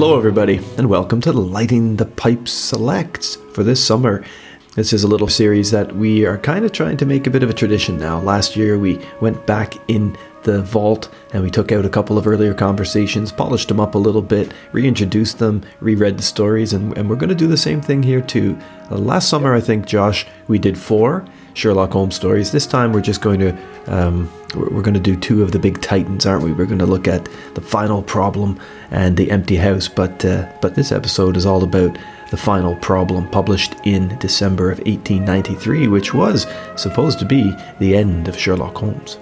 Hello, everybody, and welcome to Lighting the Pipes Selects for this summer. This is a little series that we are kind of trying to make a bit of a tradition now. Last year, we went back in the vault and we took out a couple of earlier conversations, polished them up a little bit, reintroduced them, reread the stories, and, and we're going to do the same thing here too. Uh, last summer, I think, Josh, we did four Sherlock Holmes stories. This time, we're just going to um, we're, going to do two of the big titans, aren't we? We're going to look at the final problem and the empty house. But uh, but this episode is all about the Final Problem, published in December of 1893, which was supposed to be the end of Sherlock Holmes.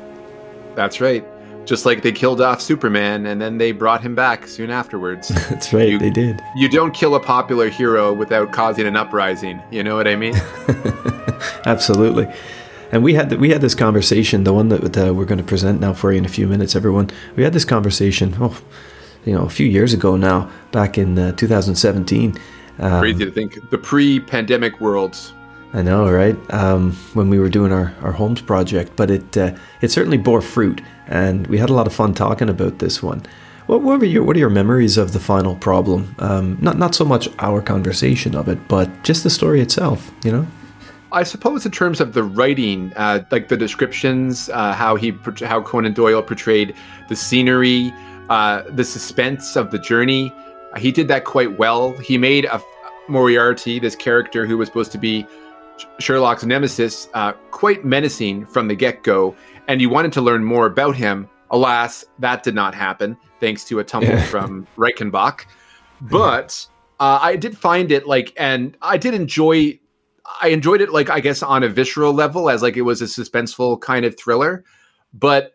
That's right. Just like they killed off Superman and then they brought him back soon afterwards. That's right, You- they did. You don't kill a popular hero without causing an uprising. You know what I mean? Absolutely. And we had we had this conversation, the one that uh, we're going to present now for you in a few minutes, everyone. We had this conversation, oh, you know, a few years ago now, back in uh, 2017. Um, Crazy to think. The pre-pandemic world. I know, right? Um, when we were doing our, our Holmes project, but it uh, it certainly bore fruit, and we had a lot of fun talking about this one. What, what were your what are your memories of the final problem? Um, not not so much our conversation of it, but just the story itself. You know. I suppose in terms of the writing, uh, like the descriptions, uh, how he, how Conan Doyle portrayed the scenery, uh, the suspense of the journey, he did that quite well. He made a Moriarty, this character who was supposed to be Sherlock's nemesis, uh, quite menacing from the get-go, and you wanted to learn more about him. Alas, that did not happen, thanks to a tumble Yeah. from Reichenbach. But uh, I did find it like, and I did enjoy I enjoyed it like I guess on a visceral level as like it was a suspenseful kind of thriller, but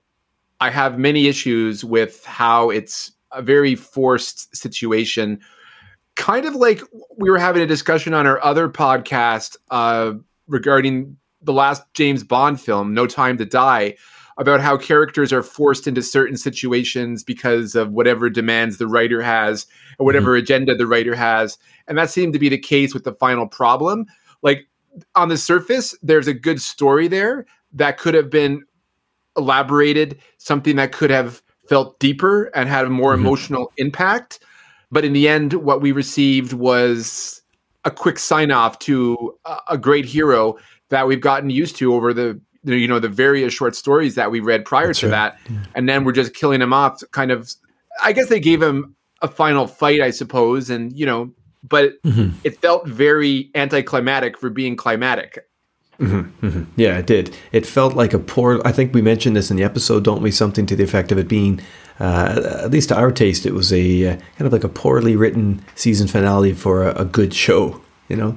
I have many issues with how it's a very forced situation. Kind of like we were having a discussion on our other podcast uh, regarding the last James Bond film, No Time to Die, about how characters are forced into certain situations because of whatever demands the writer has or whatever agenda the writer has. And that seemed to be the case with the final problem like on the surface there's a good story there that could have been elaborated something that could have felt deeper and had a more Mhm. emotional impact but in the end what we received was a quick sign off to a, great hero that we've gotten used to over the you know the various short stories that we read prior That's to right. that and then we're just killing him off kind of i guess they gave him a final fight i suppose and you know but Mhm. it felt very anticlimactic for being climatic. Mhm. Yeah, it did. It felt like a poor. I think we mentioned this in the episode, don't we? Something to the effect of it being, uh, at least to our taste, it was a uh, kind of like a poorly written season finale for a, a good show. You know.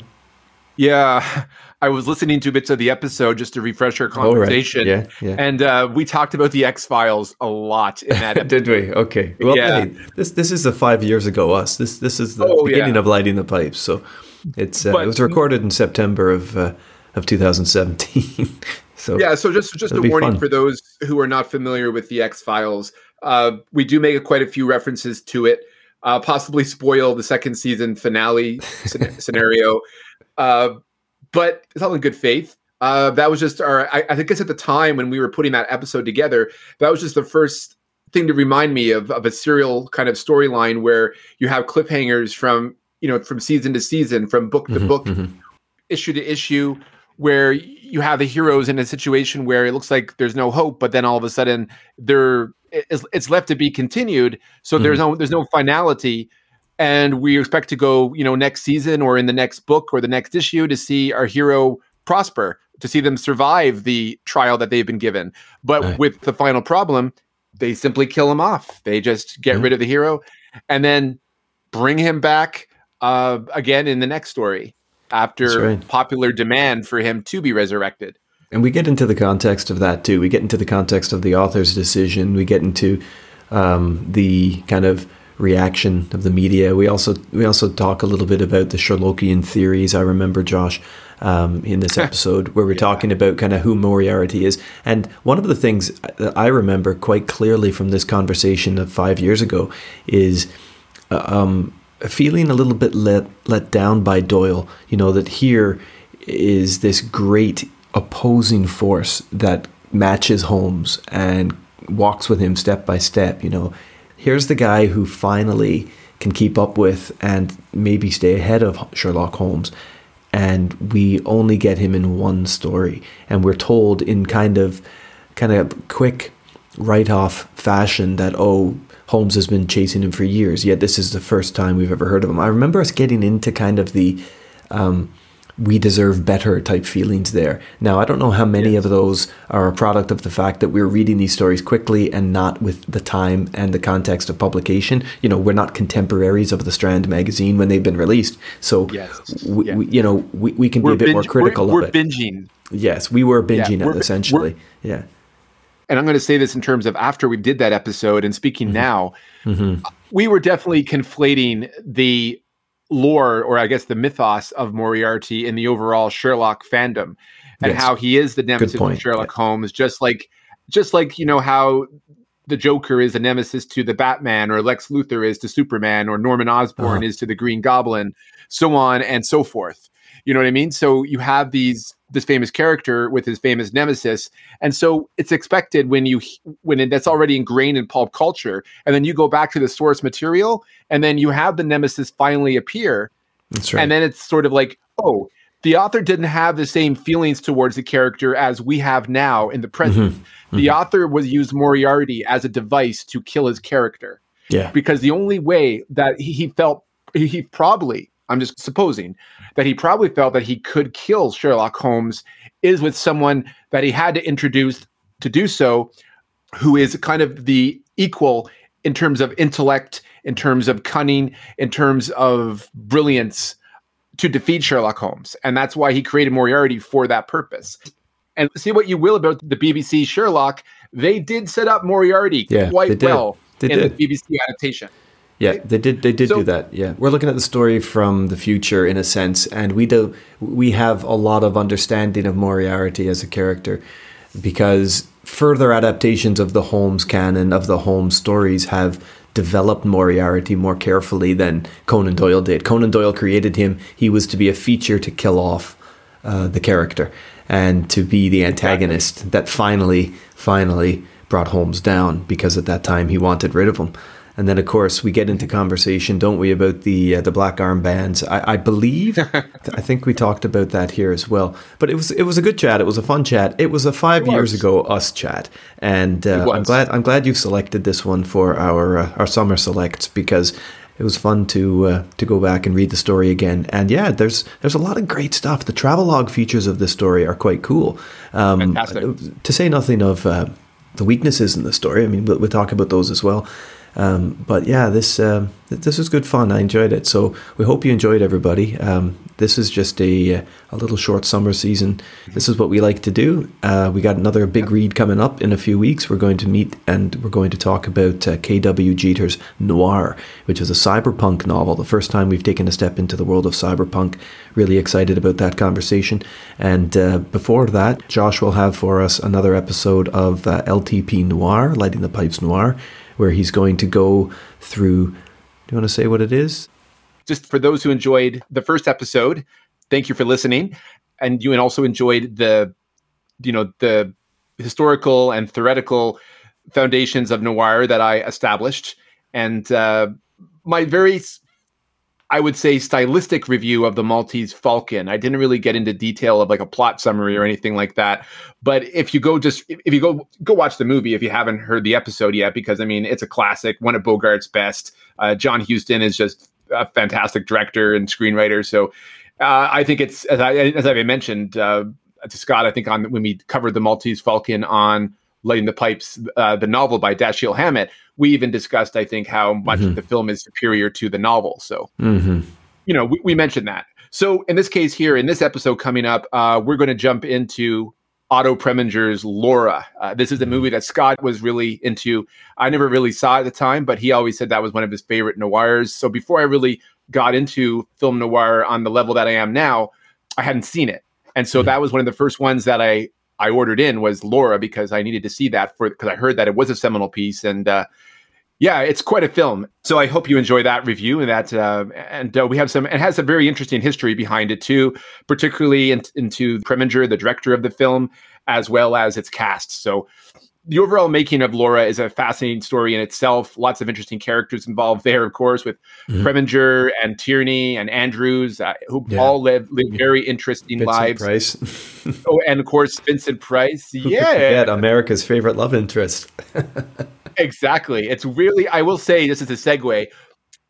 Yeah, I was listening to bits of the episode just to refresh our Oh, right. conversation, Yeah, yeah. and uh, we talked about the X Files a lot in that. episode. Did we? Okay. Well, Yeah. hey, this this is the five years ago us. This this is the Oh, beginning yeah. of lighting the pipes. So it's uh, But- it was recorded in September of uh, of 2017. so yeah, so just just a warning fun. for those who are not familiar with the X Files. Uh, we do make quite a few references to it, uh, possibly spoil the second season finale scenario, uh, but it's all in good faith. Uh, that was just our. I, I think it's at the time when we were putting that episode together. That was just the first thing to remind me of of a serial kind of storyline where you have cliffhangers from you know from season to season, from book to Mhm, book, mhm. issue to issue where you have the heroes in a situation where it looks like there's no hope but then all of a sudden there it's, it's left to be continued. So there's no there's no finality. And we expect to go you know next season or in the next book or the next issue to see our hero prosper to see them survive the trial that they've been given. But Right. with the final problem they simply kill him off. They just get Yeah. rid of the hero and then bring him back uh, again in the next story after right. popular demand for him to be resurrected. And we get into the context of that too. We get into the context of the author's decision. We get into um, the kind of reaction of the media. We also we also talk a little bit about the Sherlockian theories. I remember Josh um, in this episode where we're talking about kind of who Moriarty is. And one of the things that I remember quite clearly from this conversation of five years ago is uh, um, feeling a little bit let let down by Doyle. You know that here is this great opposing force that matches Holmes and walks with him step by step. You know, here's the guy who finally can keep up with and maybe stay ahead of Sherlock Holmes. And we only get him in one story, and we're told in kind of, kind of quick, write-off fashion that oh, Holmes has been chasing him for years. Yet this is the first time we've ever heard of him. I remember us getting into kind of the. Um, we deserve better type feelings there. Now, I don't know how many yes. of those are a product of the fact that we're reading these stories quickly and not with the time and the context of publication. You know, we're not contemporaries of the Strand magazine when they've been released. So, yes. we, yeah. we, you know, we, we can we're be a bit binge, more critical we're, of we're it. binging. Yes, we were binging yeah, it essentially. Yeah. And I'm going to say this in terms of after we did that episode and speaking mm-hmm. now, mm-hmm. we were definitely conflating the lore or I guess the mythos of Moriarty in the overall Sherlock fandom and yes. how he is the nemesis of Sherlock yeah. Holmes, just like just like you know how the Joker is a nemesis to the Batman, or Lex Luthor is to Superman, or Norman Osborn uh-huh. is to the Green Goblin, so on and so forth. You know what I mean? So you have these this famous character with his famous nemesis, and so it's expected when you when it, that's already ingrained in pulp culture, and then you go back to the source material, and then you have the nemesis finally appear. That's right. And then it's sort of like, oh, the author didn't have the same feelings towards the character as we have now in the present. Mm-hmm. The mm-hmm. author was used Moriarty as a device to kill his character. Yeah. Because the only way that he felt he probably I'm just supposing that he probably felt that he could kill Sherlock Holmes is with someone that he had to introduce to do so, who is kind of the equal in terms of intellect, in terms of cunning, in terms of brilliance to defeat Sherlock Holmes. And that's why he created Moriarty for that purpose. And see what you will about the BBC Sherlock, they did set up Moriarty yeah, quite well in did. the BBC adaptation. Yeah, they did. They did so, do that. Yeah, we're looking at the story from the future in a sense, and we do. We have a lot of understanding of Moriarty as a character because further adaptations of the Holmes canon of the Holmes stories have developed Moriarty more carefully than Conan Doyle did. Conan Doyle created him. He was to be a feature to kill off uh, the character and to be the antagonist that finally, finally brought Holmes down because at that time he wanted rid of him. And then, of course, we get into conversation, don't we, about the uh, the black armbands? I, I believe, I think we talked about that here as well. But it was it was a good chat. It was a fun chat. It was a five years ago us chat, and uh, I'm glad I'm glad you've selected this one for our uh, our summer selects because it was fun to uh, to go back and read the story again. And yeah, there's there's a lot of great stuff. The travelogue features of this story are quite cool. Um, Fantastic. To say nothing of uh, the weaknesses in the story. I mean, we'll, we'll talk about those as well. Um, but yeah, this uh, this was good fun. I enjoyed it. So we hope you enjoyed, everybody. Um, this is just a a little short summer season. This is what we like to do. Uh, we got another big read coming up in a few weeks. We're going to meet and we're going to talk about uh, K.W. Jeter's Noir, which is a cyberpunk novel. The first time we've taken a step into the world of cyberpunk. Really excited about that conversation. And uh, before that, Josh will have for us another episode of uh, LTP Noir, Lighting the Pipes Noir where he's going to go through. Do you want to say what it is? Just for those who enjoyed the first episode, thank you for listening, and you also enjoyed the, you know, the historical and theoretical foundations of noir that I established, and uh, my very I would say stylistic review of the Maltese Falcon. I didn't really get into detail of like a plot summary or anything like that. But if you go just if you go go watch the movie if you haven't heard the episode yet, because I mean it's a classic, one of Bogart's best. Uh, John Huston is just a fantastic director and screenwriter. So uh, I think it's as I as I mentioned uh, to Scott. I think on when we covered the Maltese Falcon on Lighting the Pipes, uh, the novel by Dashiell Hammett, we even discussed, I think, how much mm-hmm. the film is superior to the novel. So, mm-hmm. you know, we, we, mentioned that. So, in this case here, in this episode coming up, uh, we're going to jump into Otto Preminger's Laura. Uh, this is a movie that Scott was really into. I never really saw at the time, but he always said that was one of his favorite noirs. So, before I really got into film noir on the level that I am now, I hadn't seen it. And so mm-hmm. that was one of the first ones that I I ordered in was Laura because I needed to see that for because I heard that it was a seminal piece and uh, yeah, it's quite a film. So I hope you enjoy that review and that uh, and uh, we have some it has a very interesting history behind it too, particularly in, into Preminger, the director of the film, as well as its cast. So the overall making of Laura is a fascinating story in itself. Lots of interesting characters involved there, of course, with mm-hmm. Preminger and Tierney and Andrews, uh, who yeah. all live live very interesting Vincent lives. Price. oh, and of course Vincent Price. yeah, America's favorite love interest. exactly. It's really. I will say this is a segue.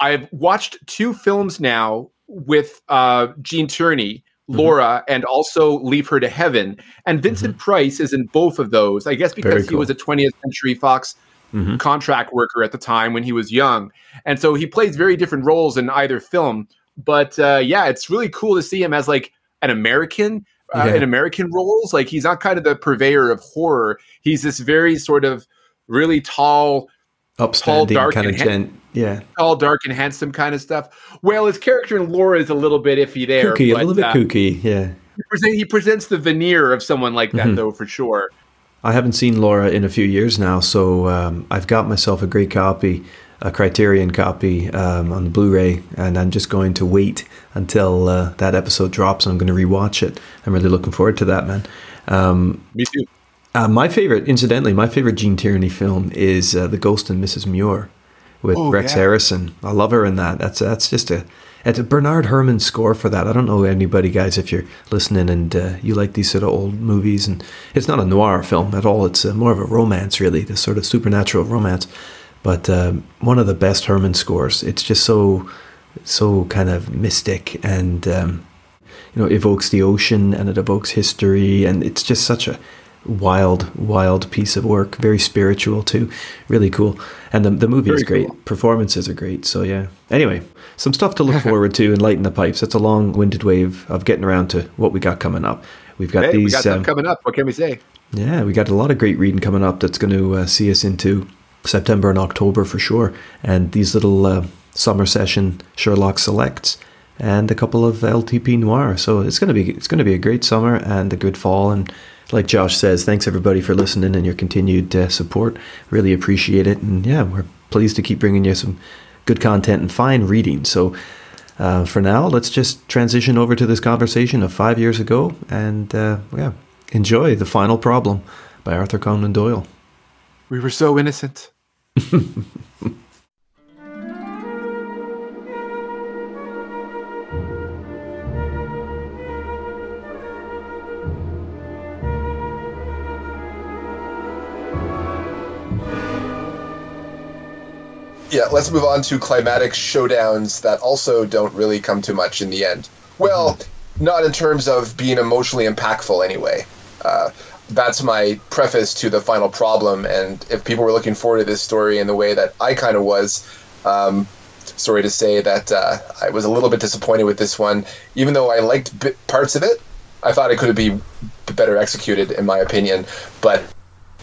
I've watched two films now with uh, Gene Tierney. Laura mm-hmm. and also Leave Her to Heaven. And Vincent mm-hmm. Price is in both of those, I guess because cool. he was a 20th Century Fox mm-hmm. contract worker at the time when he was young. And so he plays very different roles in either film. But uh, yeah, it's really cool to see him as like an American. Uh, yeah. in American roles, like he's not kind of the purveyor of horror. He's this very sort of really tall, upstanding tall, dark, kind of gent yeah, all dark and handsome kind of stuff. Well, his character in Laura is a little bit iffy there. Kooky, but, a little bit uh, kooky. Yeah, he, present, he, presents the veneer of someone like that, mm-hmm. though, for sure. I haven't seen Laura in a few years now, so um, I've got myself a great copy, a Criterion copy um, on the Blu-ray, and I'm just going to wait until uh, that episode drops. I'm going to rewatch it. I'm really looking forward to that, man. Um, Me too. Uh, my favorite, incidentally, my favorite Gene Tierney film is uh, The Ghost and Mrs. Muir with oh, Rex yeah. Harrison. I love her in that. That's that's just a it's a Bernard Herrmann score for that. I don't know anybody, guys, if you're listening and uh, you like these sort of old movies. And it's not a noir film at all. It's a, more of a romance, really, this sort of supernatural romance. But um, one of the best Herrmann scores. It's just so so kind of mystic and um, you know evokes the ocean and it evokes history and it's just such a wild, wild piece of work. Very spiritual too. Really cool. And the, the movie Very is great. Cool. Performances are great. So yeah. Anyway, some stuff to look forward to in Lighting the Pipes. That's a long winded wave of getting around to what we got coming up. We've got hey, these. We got um, coming up. What can we say? Yeah, we got a lot of great reading coming up that's going to uh, see us into September and October for sure. And these little uh, summer session Sherlock selects and a couple of LTP noir. So it's going to be it's going to be a great summer and a good fall and like Josh says, thanks everybody for listening and your continued uh, support. Really appreciate it. And yeah, we're pleased to keep bringing you some good content and fine reading. So uh, for now, let's just transition over to this conversation of five years ago and uh, yeah, enjoy The Final Problem by Arthur Conan Doyle. We were so innocent. yeah, let's move on to climatic showdowns that also don't really come to much in the end. Well, mm-hmm. not in terms of being emotionally impactful, anyway. Uh, that's my preface to the final problem. And if people were looking forward to this story in the way that I kind of was, um, sorry to say that uh, I was a little bit disappointed with this one. Even though I liked parts of it, I thought it could have be better executed, in my opinion. But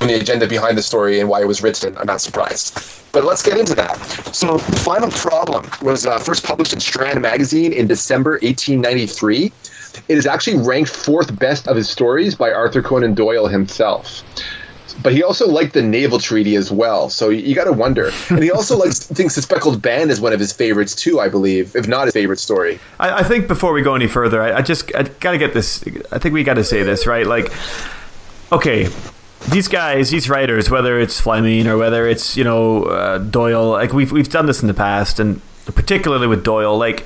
the agenda behind the story and why it was written, I'm not surprised. But let's get into that. So, the Final Problem was uh, first published in Strand Magazine in December 1893. It is actually ranked fourth best of his stories by Arthur Conan Doyle himself. But he also liked the Naval Treaty as well, so you, got to wonder. And he also likes thinks the Speckled Band is one of his favorites too, I believe, if not his favorite story. I, I think before we go any further, I, I just I got to get this. I think we got to say this right. Like, okay, these guys, these writers, whether it's Fleming or whether it's you know uh, Doyle, like we've we've done this in the past, and particularly with Doyle, like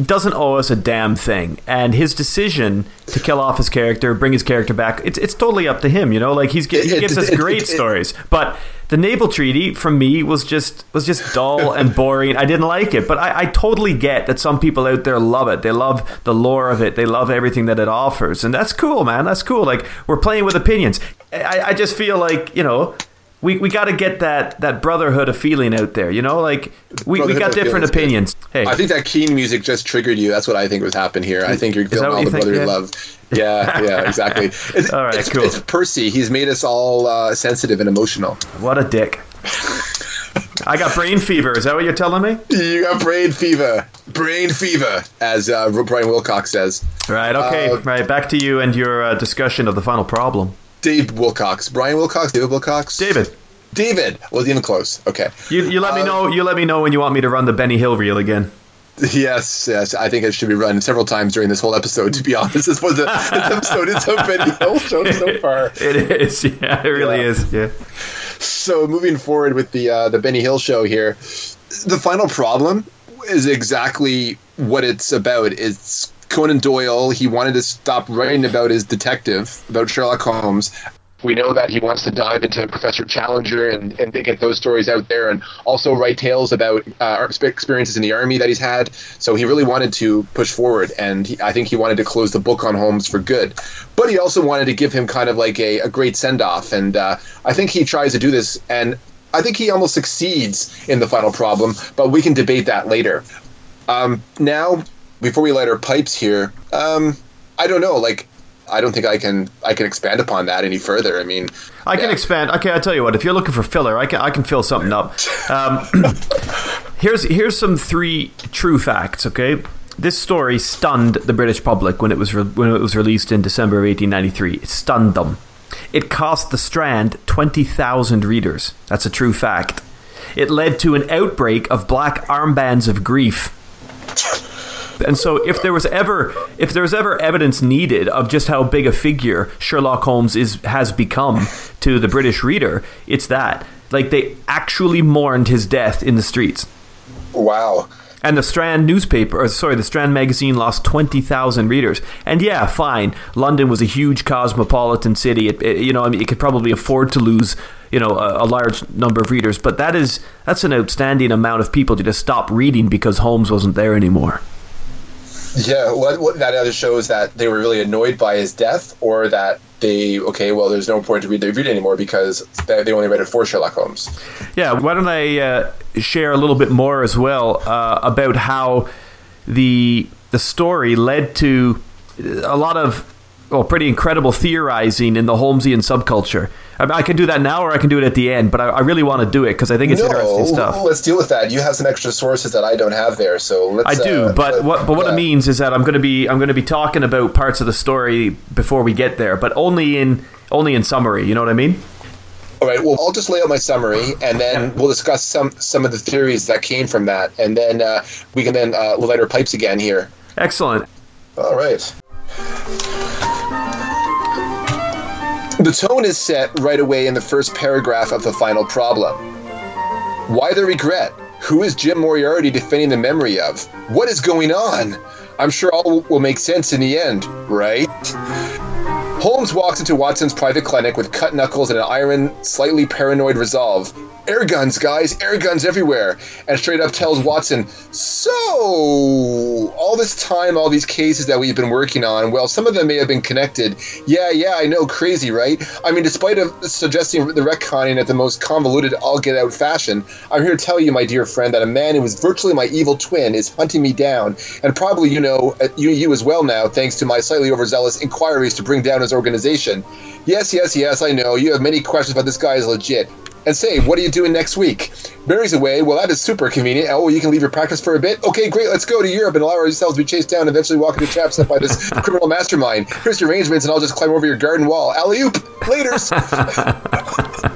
doesn't owe us a damn thing. And his decision to kill off his character, bring his character back, it's it's totally up to him. You know, like he's he gives us great stories, but the naval treaty for me was just was just dull and boring. I didn't like it, but I, I, totally get that some people out there love it. They love the lore of it. They love everything that it offers, and that's cool, man. That's cool. Like we're playing with opinions. I, I just feel like you know we, we got to get that, that brotherhood of feeling out there, you know. Like we, we got different opinions. Hey, I think that Keen music just triggered you. That's what I think was happening here. I think you're feeling all you the think, yeah? love. Yeah, yeah, exactly. It's, all right, it's, cool. It's Percy. He's made us all uh, sensitive and emotional. What a dick. I got brain fever. Is that what you're telling me? You got brain fever. Brain fever, as uh, Brian Wilcox says. Right. Okay. Uh, right. Back to you and your uh, discussion of the final problem. Dave Wilcox, Brian Wilcox, David Wilcox, David. David was even close. Okay. You, you let me uh, know. You let me know when you want me to run the Benny Hill reel again. Yes, yes. I think it should be run several times during this whole episode. To be honest, this was a this episode is a Benny Hill show so far. It is. Yeah, it really Yeah. is. Yeah. So moving forward with the uh, the Benny Hill show here, the final problem is exactly what it's about. It's Conan Doyle. He wanted to stop writing about his detective, about Sherlock Holmes. We know that he wants to dive into Professor Challenger and, and get those stories out there, and also write tales about uh, experiences in the army that he's had. So he really wanted to push forward, and he, I think he wanted to close the book on Holmes for good. But he also wanted to give him kind of like a, a great send off, and uh, I think he tries to do this, and I think he almost succeeds in the final problem. But we can debate that later. Um, now, before we light our pipes here, um, I don't know, like. I don't think I can I can expand upon that any further. I mean, I can Yeah. expand. Okay, I tell you what. If you're looking for filler, I can I can fill something up. Um, here's here's some three true facts. Okay, this story stunned the British public when it was re- when it was released in December of 1893. It stunned them. It cost the Strand twenty thousand readers. That's a true fact. It led to an outbreak of black armbands of grief. And so, if there was ever if there was ever evidence needed of just how big a figure Sherlock Holmes is has become to the British reader, it's that. Like they actually mourned his death in the streets. wow. And the Strand newspaper, or sorry, the Strand magazine lost 20,000 readers. And yeah, fine. London was a huge cosmopolitan city. It, it- you know, I mean, it could probably afford to lose, you know, a, a large number of readers. But that is that's an outstanding amount of people to just stop reading because Holmes wasn't there anymore. Yeah, what, what that either shows that they were really annoyed by his death, or that they okay, well, there's no point to read the review anymore because they, only read it for Sherlock Holmes. Yeah, why don't I uh, share a little bit more as well uh, about how the the story led to a lot of well, pretty incredible theorizing in the Holmesian subculture. I, mean, I can do that now, or I can do it at the end, but I, I really want to do it because I think it's interesting stuff. let's deal with that. You have some extra sources that I don't have there, so let's. I do, uh, but what but what yeah. it means is that I'm going to be I'm going to be talking about parts of the story before we get there, but only in only in summary. You know what I mean? All right. Well, I'll just lay out my summary, and then we'll discuss some some of the theories that came from that, and then uh, we can then uh, light our pipes again here. Excellent. All right. The tone is set right away in the first paragraph of the final problem. Why the regret? Who is Jim Moriarty defending the memory of? What is going on? I'm sure all will make sense in the end, right? Holmes walks into Watson's private clinic with cut knuckles and an iron, slightly paranoid resolve. Air guns, guys, air guns everywhere. And straight up tells Watson, So, all this time, all these cases that we've been working on, well, some of them may have been connected. Yeah, yeah, I know, crazy, right? I mean, despite of suggesting the retconning at the most convoluted, all get out fashion, I'm here to tell you, my dear friend, that a man who is virtually my evil twin is hunting me down. And probably you know, uh, you, you as well now, thanks to my slightly overzealous inquiries to bring down his organization. Yes, yes, yes, I know. You have many questions about this guy is legit. And say, what are you doing next week? Barry's away. Well, that is super convenient. Oh, you can leave your practice for a bit? Okay, great. Let's go to Europe and allow ourselves to be chased down and eventually walk into traps set by this criminal mastermind. Here's your arrangements, and I'll just climb over your garden wall. Alley oop! Laters!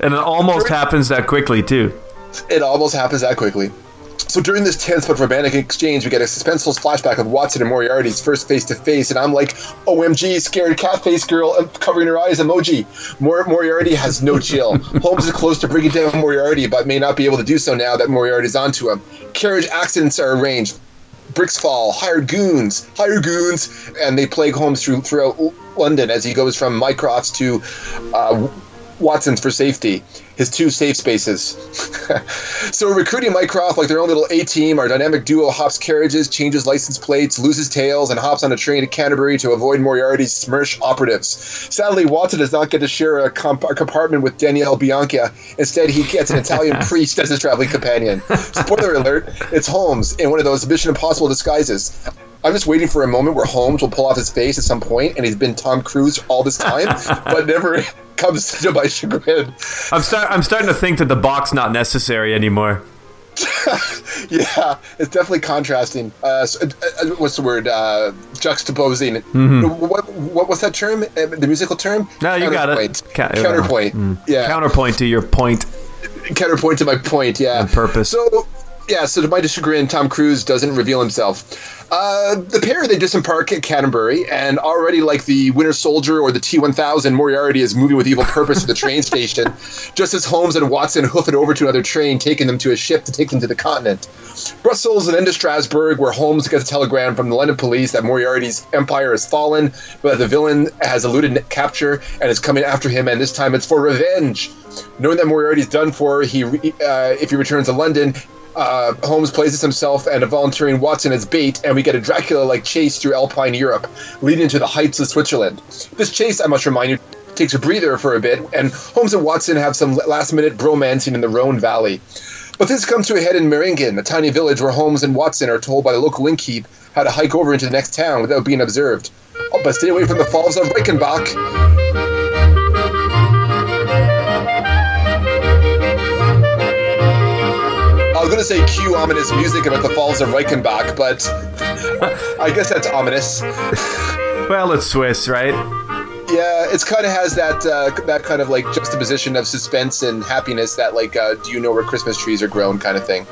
And it almost happens that quickly too. it almost happens that quickly. So during this tense but romantic exchange, we get a suspenseful flashback of Watson and Moriarty's first face to face, and I'm like, "OMG, scared cat face girl, um, covering her eyes emoji." Mor- Moriarty has no chill. Holmes is close to bringing down Moriarty, but may not be able to do so now that Moriarty's onto him. Carriage accidents are arranged. Bricks fall, hired goons, hired goons, and they plague Holmes through throughout London as he goes from Mycroft's to uh, Watson's for safety, his two safe spaces. so recruiting Mycroft like their own little A team, our dynamic duo hops carriages, changes license plates, loses tails, and hops on a train to Canterbury to avoid Moriarty's Smirch operatives. Sadly, Watson does not get to share a, comp- a compartment with Daniela Bianchi. Instead, he gets an Italian priest as his traveling companion. Spoiler alert, it's Holmes in one of those Mission Impossible disguises. I'm just waiting for a moment where Holmes will pull off his face at some point, and he's been Tom Cruise all this time, but never comes to my chagrin. I'm start I'm starting to think that the box not necessary anymore. Yeah, it's definitely contrasting. Uh, so, uh, uh, what's the word? Uh, juxtaposing. What, what what's that term? Uh, The musical term? Mm-hmm. No, you got it. Counterpoint. Ca- Counterpoint. Yeah. Counterpoint to your point. counterpoint to my point. Yeah. On purpose. So Yeah, so to my chagrin, Tom Cruise doesn't reveal himself. Uh, the pair they disembark at Canterbury, and already like the Winter Soldier or the T1000, Moriarty is moving with evil purpose to the train station, just as Holmes and Watson hoof it over to another train, taking them to a ship to take them to the continent. Brussels and then to Strasbourg, where Holmes gets a telegram from the London police that Moriarty's empire has fallen, but that the villain has eluded capture and is coming after him, and this time it's for revenge. Knowing that Moriarty's done for, he uh, if he returns to London, uh, Holmes places himself and a volunteering Watson as bait, and we get a Dracula-like chase through Alpine Europe, leading to the heights of Switzerland. This chase, I must remind you, takes a breather for a bit, and Holmes and Watson have some last-minute bromancing in the Rhone Valley. But this comes to a head in Meiringen, a tiny village where Holmes and Watson are told by the local innkeep how to hike over into the next town without being observed. Oh, but stay away from the falls of Reichenbach. Going to say cue ominous music about the falls of Reichenbach, but I guess that's ominous. Well, it's Swiss, right? Yeah, it's kind of has that uh, that kind of like juxtaposition of suspense and happiness that like uh, do you know where Christmas trees are grown kind of thing.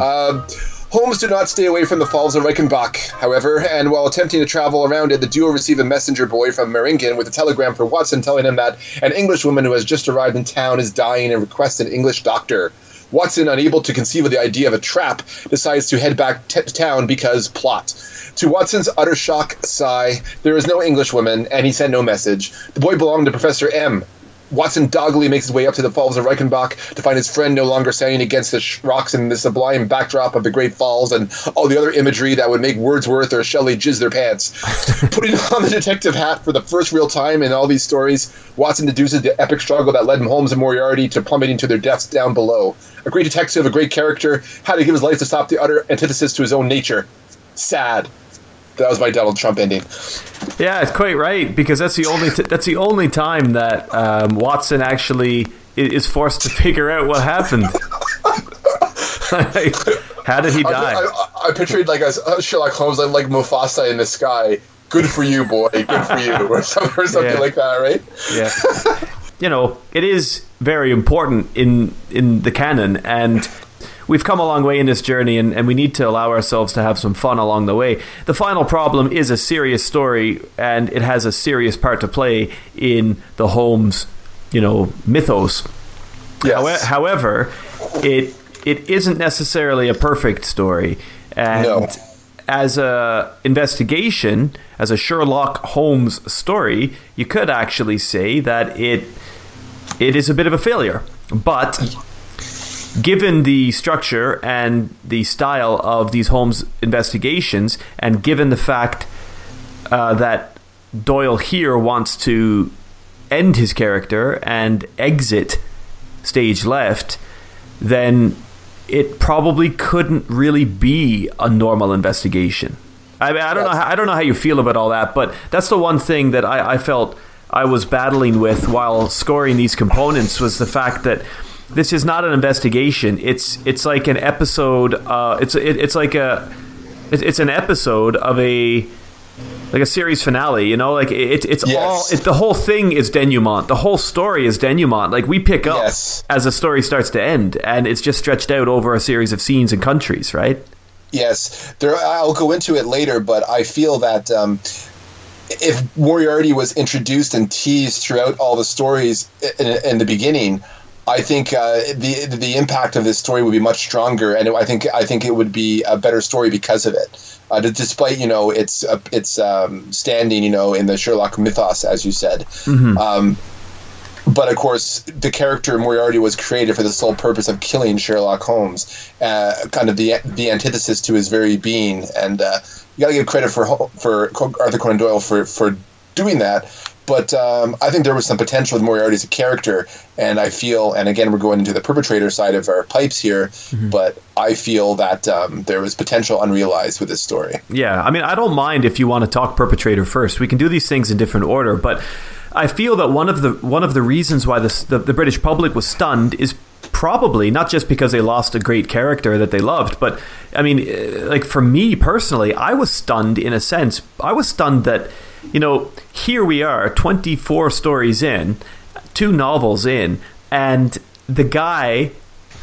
Um, Holmes did not stay away from the Falls of Reichenbach, however, and while attempting to travel around it, the duo receive a messenger boy from Meiringen with a telegram for Watson telling him that an English woman who has just arrived in town is dying and requests an English doctor. Watson, unable to conceive of the idea of a trap, decides to head back to town because plot. To Watson's utter shock, sigh, there is no Englishwoman, and he sent no message. The boy belonged to Professor M. Watson doggedly makes his way up to the Falls of Reichenbach to find his friend no longer standing against the sh- rocks in the sublime backdrop of the Great Falls and all the other imagery that would make Wordsworth or Shelley jizz their pants. Putting on the detective hat for the first real time in all these stories, Watson deduces the epic struggle that led Holmes and Moriarty to plummeting to their deaths down below. A great detective, a great character, had to give his life to stop the utter antithesis to his own nature. Sad. That was my Donald Trump ending. Yeah, it's quite right because that's the only t- that's the only time that um, Watson actually is forced to figure out what happened. Like, how did he I, die? I, I pictured like uh, Sherlock Holmes, like, like Mufasa in the sky. Good for you, boy. Good for you, or something, or something Yeah. like that, right? yeah. you know, it is very important in in the canon, and we've come a long way in this journey, and, and we need to allow ourselves to have some fun along the way. The final problem is a serious story, and it has a serious part to play in the Holmes, you know, mythos. Yes. However, it it isn't necessarily a perfect story, and No. as a investigation, as a Sherlock Holmes story, you could actually say that it it is a bit of a failure. But given the structure and the style of these Holmes investigations, and given the fact uh, that Doyle here wants to end his character and exit stage left, then it probably couldn't really be a normal investigation. I mean, I don't know. How, I don't know how you feel about all that, but that's the one thing that I, I felt I was battling with while scoring these components was the fact that this is not an investigation. It's it's like an episode. Uh, it's it, it's like a it, it's an episode of a like a series finale. You know, like it, it's Yes. all it, the whole thing is denouement. The whole story is denouement. Like we pick up Yes. as the story starts to end, and it's just stretched out over a series of scenes and countries, right? Yes, there. I'll go into it later, but I feel that um, if Moriarty was introduced and teased throughout all the stories in, in the beginning, I think uh, the the impact of this story would be much stronger, and I think I think it would be a better story because of it. Uh, despite you know its uh, its um, standing, you know, in the Sherlock mythos, as you said. Um, but of course, the character Moriarty was created for the sole purpose of killing Sherlock Holmes, uh, kind of the the antithesis to his very being. And uh, you got to give credit for for Arthur Conan Doyle for for doing that. But um, I think there was some potential with Moriarty as a character, and I feel, and again, we're going into the perpetrator side of our pipes here, but I feel that um, there was potential unrealized with this story. Yeah, I mean, I don't mind if you want to talk perpetrator first. We can do these things in different order, but I feel that one of the one of the reasons why this, the the British public was stunned is probably not just because they lost a great character that they loved, but I mean, eh, like for me personally, I was stunned in a sense. I was stunned that you know here we are, twenty four stories in, two novels in, and the guy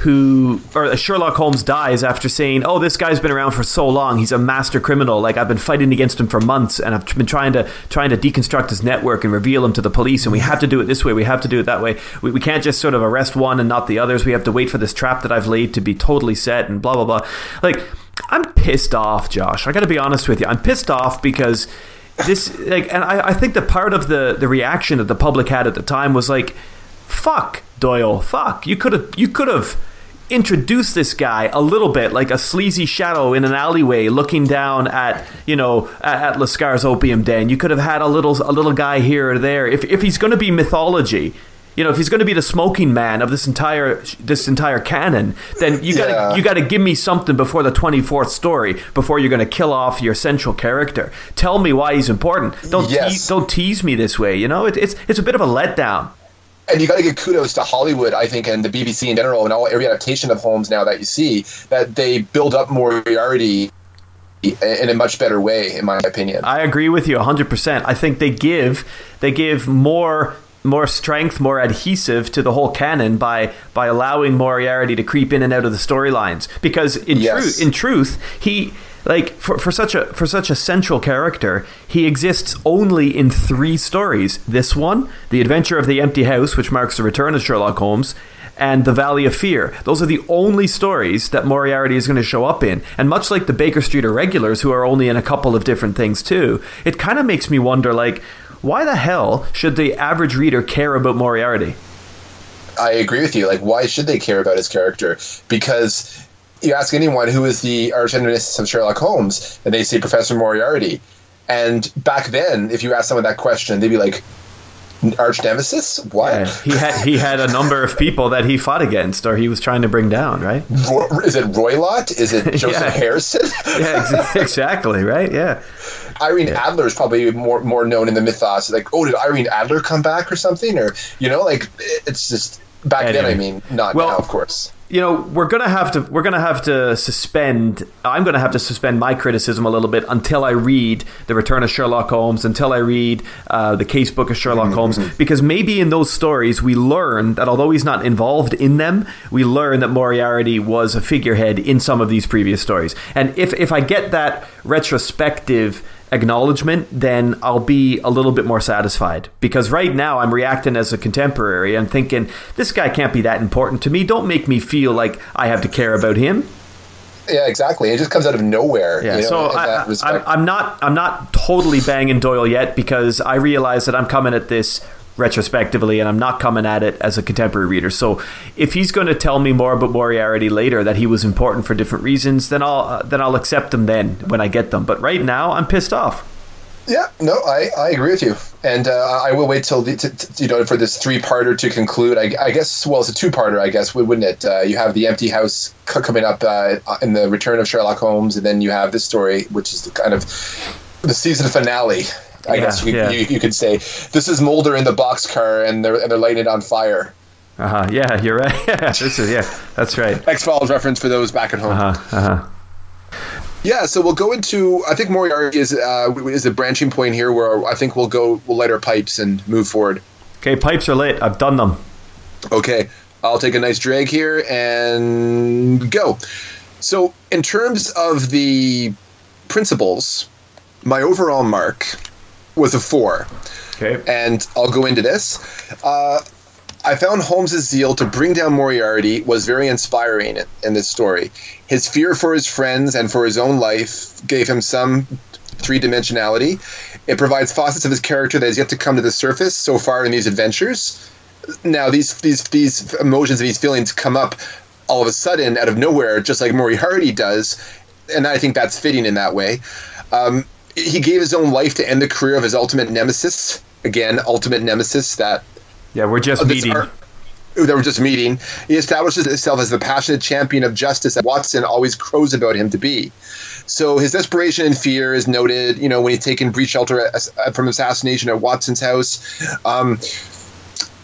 who or Sherlock Holmes dies after saying, "Oh, this guy's been around for so long. He's a master criminal. Like I've been fighting against him for months, and I've been trying to trying to deconstruct his network and reveal him to the police. And we have to do it this way. We have to do it that way. We, we can't just sort of arrest one and not the others. We have to wait for this trap that I've laid to be totally set and blah blah blah. Like I'm pissed off, Josh. I got to be honest with you. I'm pissed off because." This like, and I, I think the part of the the reaction that the public had at the time was like, "Fuck Doyle, fuck! You could have, you could have introduce this guy a little bit like a sleazy shadow in an alleyway looking down at you know at, at Lascar's opium den. You could have had a little a little guy here or there. If, if he's going to be mythology you know if he's going to be the smoking man of this entire this entire canon then you got to Yeah. you got to give me something before the 24th story before you're going to kill off your central character. Tell me why he's important. Don't Yes. te- don't tease me this way you know? It, it's it's a bit of a letdown and you got to give kudos to Hollywood, I think, and the BBC in general, and all every adaptation of Holmes now that you see that they build up Moriarty in a much better way, in my opinion. I agree with you 100%. I think they give they give more more strength, more adhesive to the whole canon by by allowing Moriarty to creep in and out of the storylines because in Yes. truth in truth he like for, for such a for such a central character he exists only in three stories this one the adventure of the empty house which marks the return of sherlock holmes and the Valley of Fear. Those are the only stories that Moriarty is going to show up in. And much like the Baker Street irregulars, who are only in a couple of different things too, it kind of makes me wonder, like, why the hell should the average reader care about Moriarty? I agree with you. Like, why should they care about his character? Because you ask anyone who is the arch nemesis of Sherlock Holmes, and they say Professor Moriarty. And back then, if you ask someone that question, they'd be like, arch nemesis? What? Uh, he had he had a number of people that he fought against or he was trying to bring down, right? Is it Roylott? Is it Joseph Yeah. Harrison? Yeah, ex- exactly, right? Yeah. Irene Adler is probably more more known in the mythos. Like, oh, did Irene Adler come back or something? Or you know, like it's just back then. I mean, not Well- now, of course. You know we're gonna have to we're gonna have to suspend i'm gonna have to suspend my criticism a little bit until i read the return of sherlock holmes until i read uh, the case book of sherlock holmes because maybe in those stories we learn that although he's not involved in them we learn that moriarty was a figurehead in some of these previous stories. And if if i get that retrospective acknowledgement, then I'll be a little bit more satisfied. Because right now I'm reacting as a contemporary and thinking, this guy can't be that important to me. Don't make me feel like I have to care about him. Yeah, exactly. It just comes out of nowhere. Yeah, you know, so I, I'm not I'm not totally banging Doyle yet because I realize that I'm coming at this retrospectively and I'm not coming at it as a contemporary reader. So if he's going to tell me more about Moriarty later that he was important for different reasons, then I'll uh, then I'll accept them then when I get them. But right now I'm pissed off. Yeah, no, I, I agree with you, and uh, I will wait till the, t- t- you know for this three-parter to conclude. I, I guess well, it's a two-parter, I guess, wouldn't it? Uh, you have the empty house c- coming up uh, in the Return of Sherlock Holmes, and then you have this story, which is the kind of the season finale. I Yeah, guess you, yeah. you, you could say this is Mulder in the boxcar, and they're and they're lighting it on fire. Uh huh. Yeah, you're right. Yeah, this is yeah. That's right. X Files reference for those back at home. Uh huh. Uh huh. Yeah, so we'll go into. I think Moriarty is uh, is a branching point here, where I think we'll go. We'll light our pipes and move forward. Okay, pipes are lit. I've done them. Okay, I'll take a nice drag here and go. So, in terms of the principles, my overall mark was a four, Okay. and I'll go into this. Uh, I found Holmes's zeal to bring down Moriarty was very inspiring in, this story. His fear for his friends and for his own life gave him some three dimensionality. It provides facets of his character that has yet to come to the surface so far in these adventures. Now, these these these emotions and these feelings come up all of a sudden out of nowhere, just like Moriarty does, and I think that's fitting in that way. Um, he gave his own life to end the career of his ultimate nemesis. Again, ultimate nemesis that Yeah, we're just meeting. are- they were just meeting. He establishes himself as the passionate champion of justice that Watson always crows about him to be. So his desperation and fear is noted. You know when he's taken brief shelter as- from assassination at Watson's house. Um,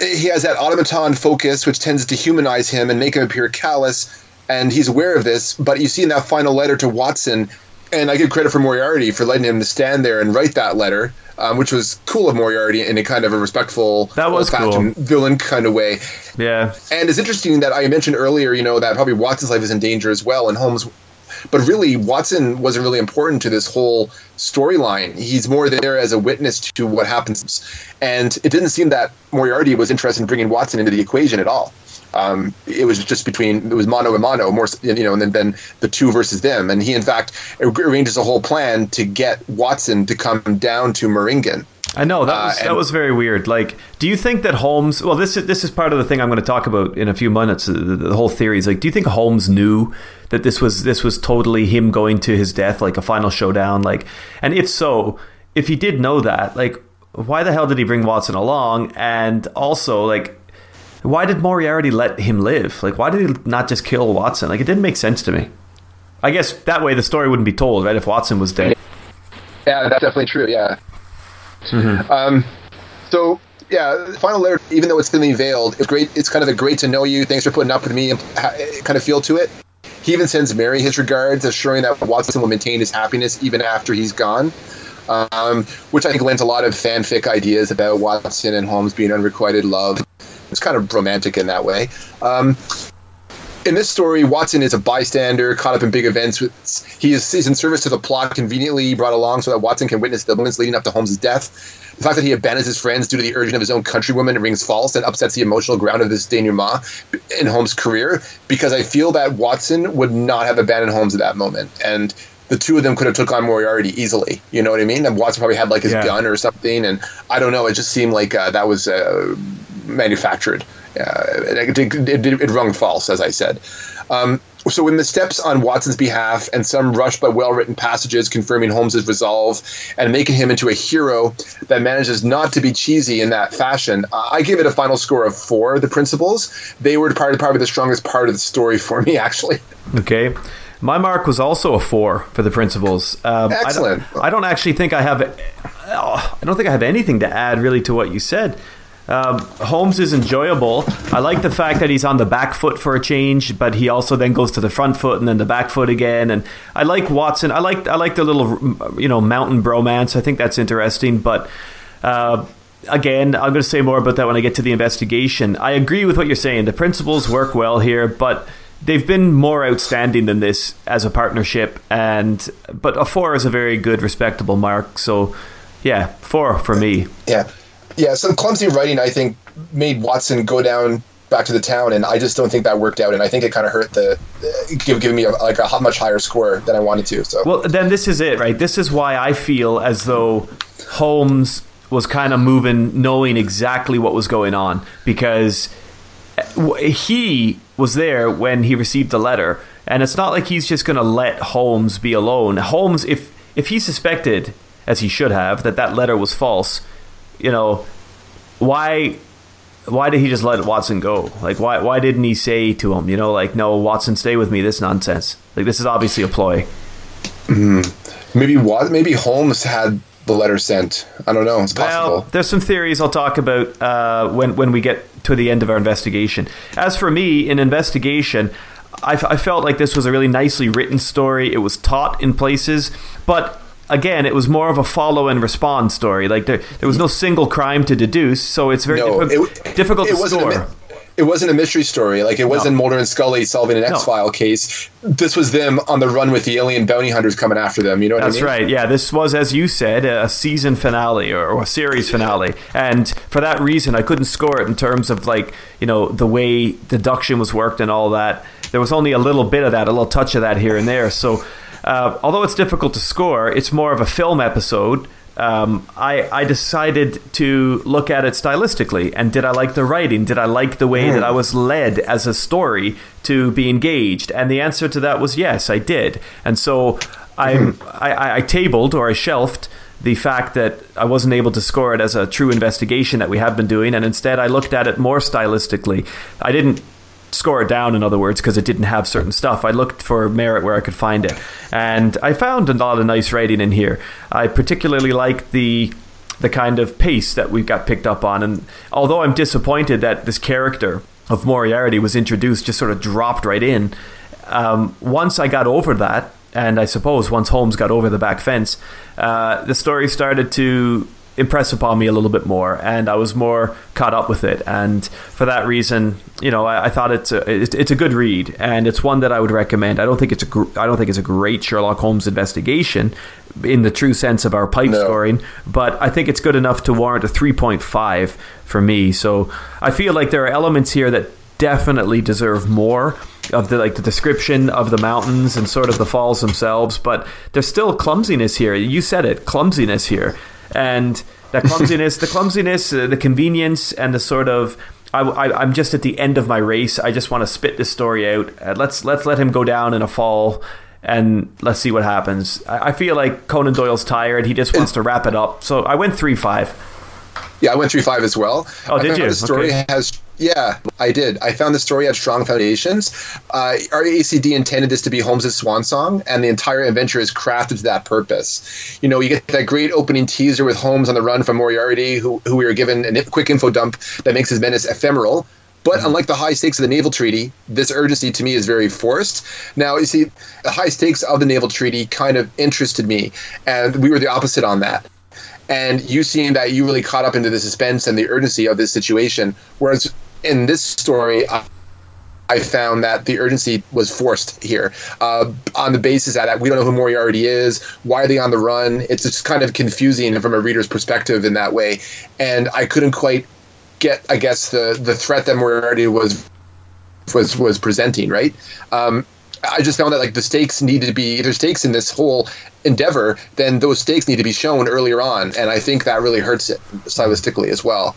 he has that automaton focus, which tends to humanize him and make him appear callous. And he's aware of this. But you see in that final letter to Watson, and I give credit for Moriarty for letting him to stand there and write that letter, um, which was cool of Moriarty in a kind of a respectful, That was old-fashioned villain kind of way. Yeah. And it's interesting that I mentioned earlier, you know, that probably Watson's life is in danger as well, and Holmes. But really, Watson wasn't really important to this whole storyline. He's more there as a witness to what happens, and it didn't seem that Moriarty was interested in bringing Watson into the equation at all. Um, it was just between it was mono and mono, more you know, and then, then the two versus them. And he, in fact, arranges a whole plan to get Watson to come down to Meiringen. I know that Uh, was, that was very weird. Like, do you think that Holmes? Well, this is this is part of the thing I'm going to talk about in a few minutes. The, the whole theory is like, do you think Holmes knew that this was this was totally him going to his death, like a final showdown? Like, and if so, if he did know that, like, why the hell did he bring Watson along? And also, like, why did Moriarty let him live? Like, why did he not just kill Watson? Like, it didn't make sense to me. I guess that way the story wouldn't be told, right? If Watson was dead. Yeah, that's definitely true. Yeah. Um, so yeah, final letter, even though it's thinly veiled, it's great. It's kind of a great to know you. Thanks for putting up with me kind of feel to it. He even sends Mary his regards, assuring that Watson will maintain his happiness even after he's gone. Um, which I think lends a lot of fanfic ideas about Watson and Holmes being unrequited love. It's kind of romantic in that way. Um, in this story, Watson is a bystander caught up in big events. He is in service to the plot, conveniently brought along so that Watson can witness the moments leading up to Holmes' death. The fact that he abandons his friends due to the urging of his own countrywoman rings false and upsets the emotional ground of this denouement in Holmes' career because I feel that Watson would not have abandoned Holmes at that moment. And the two of them could have took on Moriarty easily. You know what I mean? And Watson probably had like his Yeah. gun or something. And I don't know. It just seemed like uh, that was uh, manufactured. Uh, it, it, it, it rung false, as I said. Um, so, the steps on Watson's behalf and some rushed but well written passages confirming Holmes's resolve and making him into a hero that manages not to be cheesy in that fashion, uh, I give it a final score of four. The principals they were part probably the strongest part of the story for me, actually. Okay. My mark was also a four for the principals. Um, Excellent. I don't, I don't actually think I have. oh, I don't think I have anything to add really to what you said. Um, Holmes is enjoyable. I like the fact that he's on the back foot for a change, but he also then goes to the front foot and then the back foot again. And I like Watson. I like I like the little you know mountain bromance. I think that's interesting. But uh, again, I'm going to say more about that when I get to the investigation. I agree with what you're saying. The principals work well here, but they've been more outstanding than this as a partnership. And but a four is a very good, respectable mark. So yeah, four for me. Yeah, yeah. Some clumsy writing, I think, made Watson go down back to the town, and I just don't think that worked out. And I think it kind of hurt the, uh, give, giving me a, like a much higher score than I wanted to. So Well, then this is it, right? This is why I feel as though Holmes was kind of moving, knowing exactly what was going on, because he was there when he received the letter, and it's not like he's just going to let Holmes be alone. Holmes, if if he suspected, as he should have, that that letter was false, you know, why why did he just let Watson go? Like, why why didn't he say to him, you know, like, no, Watson, stay with me. This nonsense. Like, this is obviously a ploy. maybe Wat- maybe Holmes had the letter sent. I don't know. It's possible. Well, there's some theories I'll talk about uh, when when we get to the end of our investigation. As for me, in investigation, I, f- I felt like this was a really nicely written story. It was taut in places, but again, it was more of a follow and respond story. Like there, there was no single crime to deduce, so it's very no, diffi- it, difficult it to score. A, it wasn't a mystery story. Like it wasn't Mulder and Scully solving an X File case. This was them on the run with the alien bounty hunters coming after them. You know what That's I mean? right. Yeah, this was, as you said, a season finale or, or a series finale, and for that reason, I couldn't score it in terms of like you know the way deduction was worked and all that. There was only a little bit of that, a little touch of that here and there. So, uh, although it's difficult to score, it's more of a film episode. Um, I, I decided to look at it stylistically and did I like the writing? Did I like the way that I was led as a story to be engaged? And the answer to that was yes, I did. And so I, I, I tabled or I shelved the fact that I wasn't able to score it as a true investigation that we have been doing, and instead I looked at it more stylistically. I didn't score it down, in other words, because it didn't have certain stuff. I looked for merit where I could find it, and I found a lot of nice writing in here. I particularly like the the kind of pace that we got picked up on, and although I'm disappointed that this character of Moriarty was introduced, just sort of dropped right in. Um, once I got over that, and I suppose once Holmes got over the back fence, uh, the story started to impress upon me a little bit more, and I was more caught up with it. And for that reason, you know, I, I thought it's a it's, it's, a good read, and it's one that I would recommend. I don't think it's a gr- I don't think it's a great Sherlock Holmes investigation in the true sense of our pipe no. scoring, but I think it's good enough to warrant a three point five for me. So I feel like there are elements here that definitely deserve more of the like the description of the mountains and sort of the falls themselves but there's still clumsiness here you said it clumsiness here and the clumsiness, the clumsiness, uh, the convenience, and the sort of I, am just at the end of my race. I just want to spit this story out. Uh, let's let's let him go down in a fall, and let's see what happens. I, I feel like Conan Doyle's tired. He just wants to wrap it up. So I went three five. Yeah, I went three five as well. Oh, I did you? The story okay. has yeah, I did. I found the story had strong foundations. Uh, RACD intended this to be Holmes' swan song, and the entire adventure is crafted to that purpose. You know, you get that great opening teaser with Holmes on the run from Moriarty, who, who we were given a quick info dump that makes his menace ephemeral. But mm-hmm. unlike the high stakes of the naval treaty, this urgency to me is very forced. Now, you see, the high stakes of the naval treaty kind of interested me, and we were the opposite on that and you seeing that you really caught up into the suspense and the urgency of this situation. Whereas in this story, I, I found that the urgency was forced here uh, on the basis that we don't know who Moriarty is. Why are they on the run? It's just kind of confusing from a reader's perspective in that way. And I couldn't quite get, I guess, the, the threat that Moriarty was was was presenting. Right. Um, I just found that like the stakes needed to be there's stakes in this whole endeavor, then those stakes need to be shown earlier on, and I think that really hurts it stylistically as well.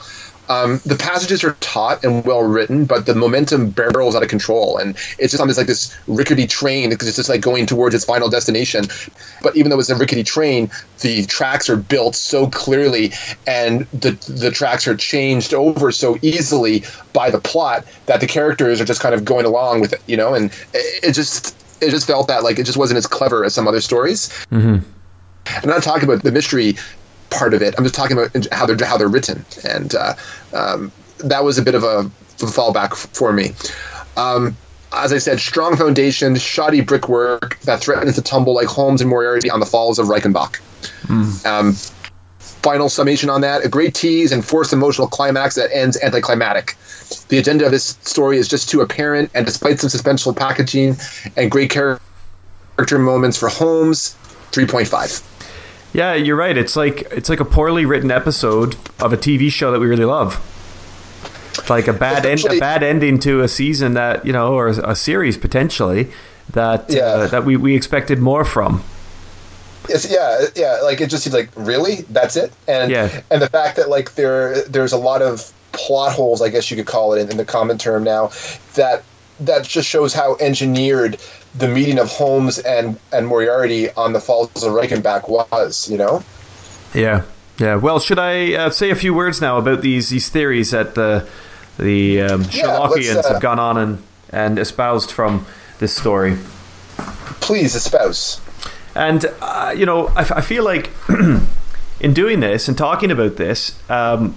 Um, the passages are taut and well written, but the momentum barrels out of control, and it's just on this like this rickety train because it's just like going towards its final destination. But even though it's a rickety train, the tracks are built so clearly, and the the tracks are changed over so easily by the plot that the characters are just kind of going along with it, you know. And it, it just it just felt that like it just wasn't as clever as some other stories. Mm-hmm. I'm not talking about the mystery part of it. I'm just talking about how they're how they're written, and uh, um, that was a bit of a fallback for me. Um, as I said, strong foundation, shoddy brickwork that threatens to tumble like Holmes and Moriarty on the falls of Reichenbach. Mm. Um, final summation on that: a great tease and forced emotional climax that ends anticlimactic. The agenda of this story is just too apparent, and despite some suspenseful packaging and great character moments for Holmes, 3.5. Yeah, you're right. It's like it's like a poorly written episode of a TV show that we really love. Like a bad end, a bad ending to a season that you know, or a series potentially that yeah. uh, that we, we expected more from. It's, yeah, yeah. Like it just seems like really that's it, and yeah. and the fact that like there there's a lot of plot holes, I guess you could call it in, in the common term now, that that just shows how engineered the meeting of Holmes and and Moriarty on the Falls of Reichenbach was. You know. Yeah. Yeah. Well, should I uh, say a few words now about these these theories that the the um, Sherlockians uh, have gone on and and espoused from this story? Please espouse. And uh, you know, I, I feel like in doing this and talking about this, um,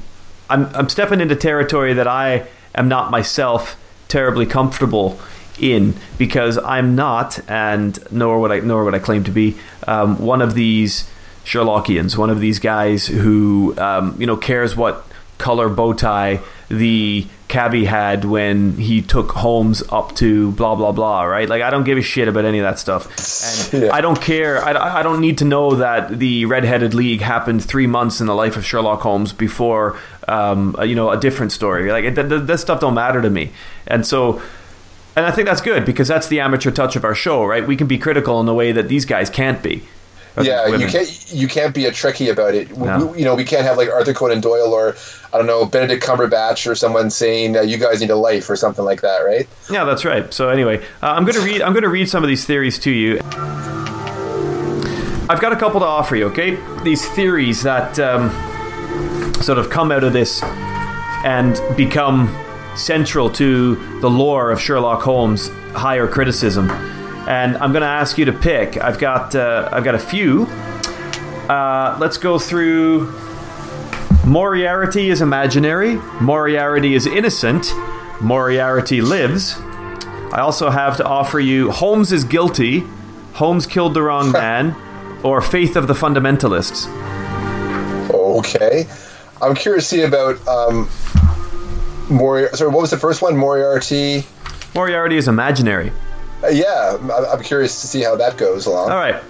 I'm I'm stepping into territory that I am not myself terribly comfortable in because I'm not, and nor would I, nor would I claim to be, um, one of these Sherlockians, one of these guys who um, you know cares what color bow tie the cabbie had when he took Holmes up to blah blah blah. Right? Like I don't give a shit about any of that stuff, and yeah. I don't care. I, I don't need to know that the Red-Headed League happened three months in the life of Sherlock Holmes before um, you know a different story. Like this stuff don't matter to me, and so and I think that's good because that's the amateur touch of our show, right? We can be critical in the way that these guys can't be. Yeah, you can't you can't be a tricky about it. No. We, you know, we can't have like Arthur Conan Doyle or I don't know Benedict Cumberbatch or someone saying uh, you guys need a life or something like that, right? Yeah, that's right. So anyway, uh, I'm going to read I'm going to read some of these theories to you. I've got a couple to offer you. Okay, these theories that um, sort of come out of this and become central to the lore of Sherlock Holmes' higher criticism. And I'm going to ask you to pick. I've got uh, I've got a few. Uh, let's go through. Moriarty is imaginary. Moriarty is innocent. Moriarty lives. I also have to offer you Holmes is guilty. Holmes killed the wrong man, or Faith of the Fundamentalists. Okay. I'm curious to see about um, Moriarty. Sorry, what was the first one? Moriarty. Moriarty is imaginary. Uh, yeah, I'm, I'm curious to see how that goes along. All right.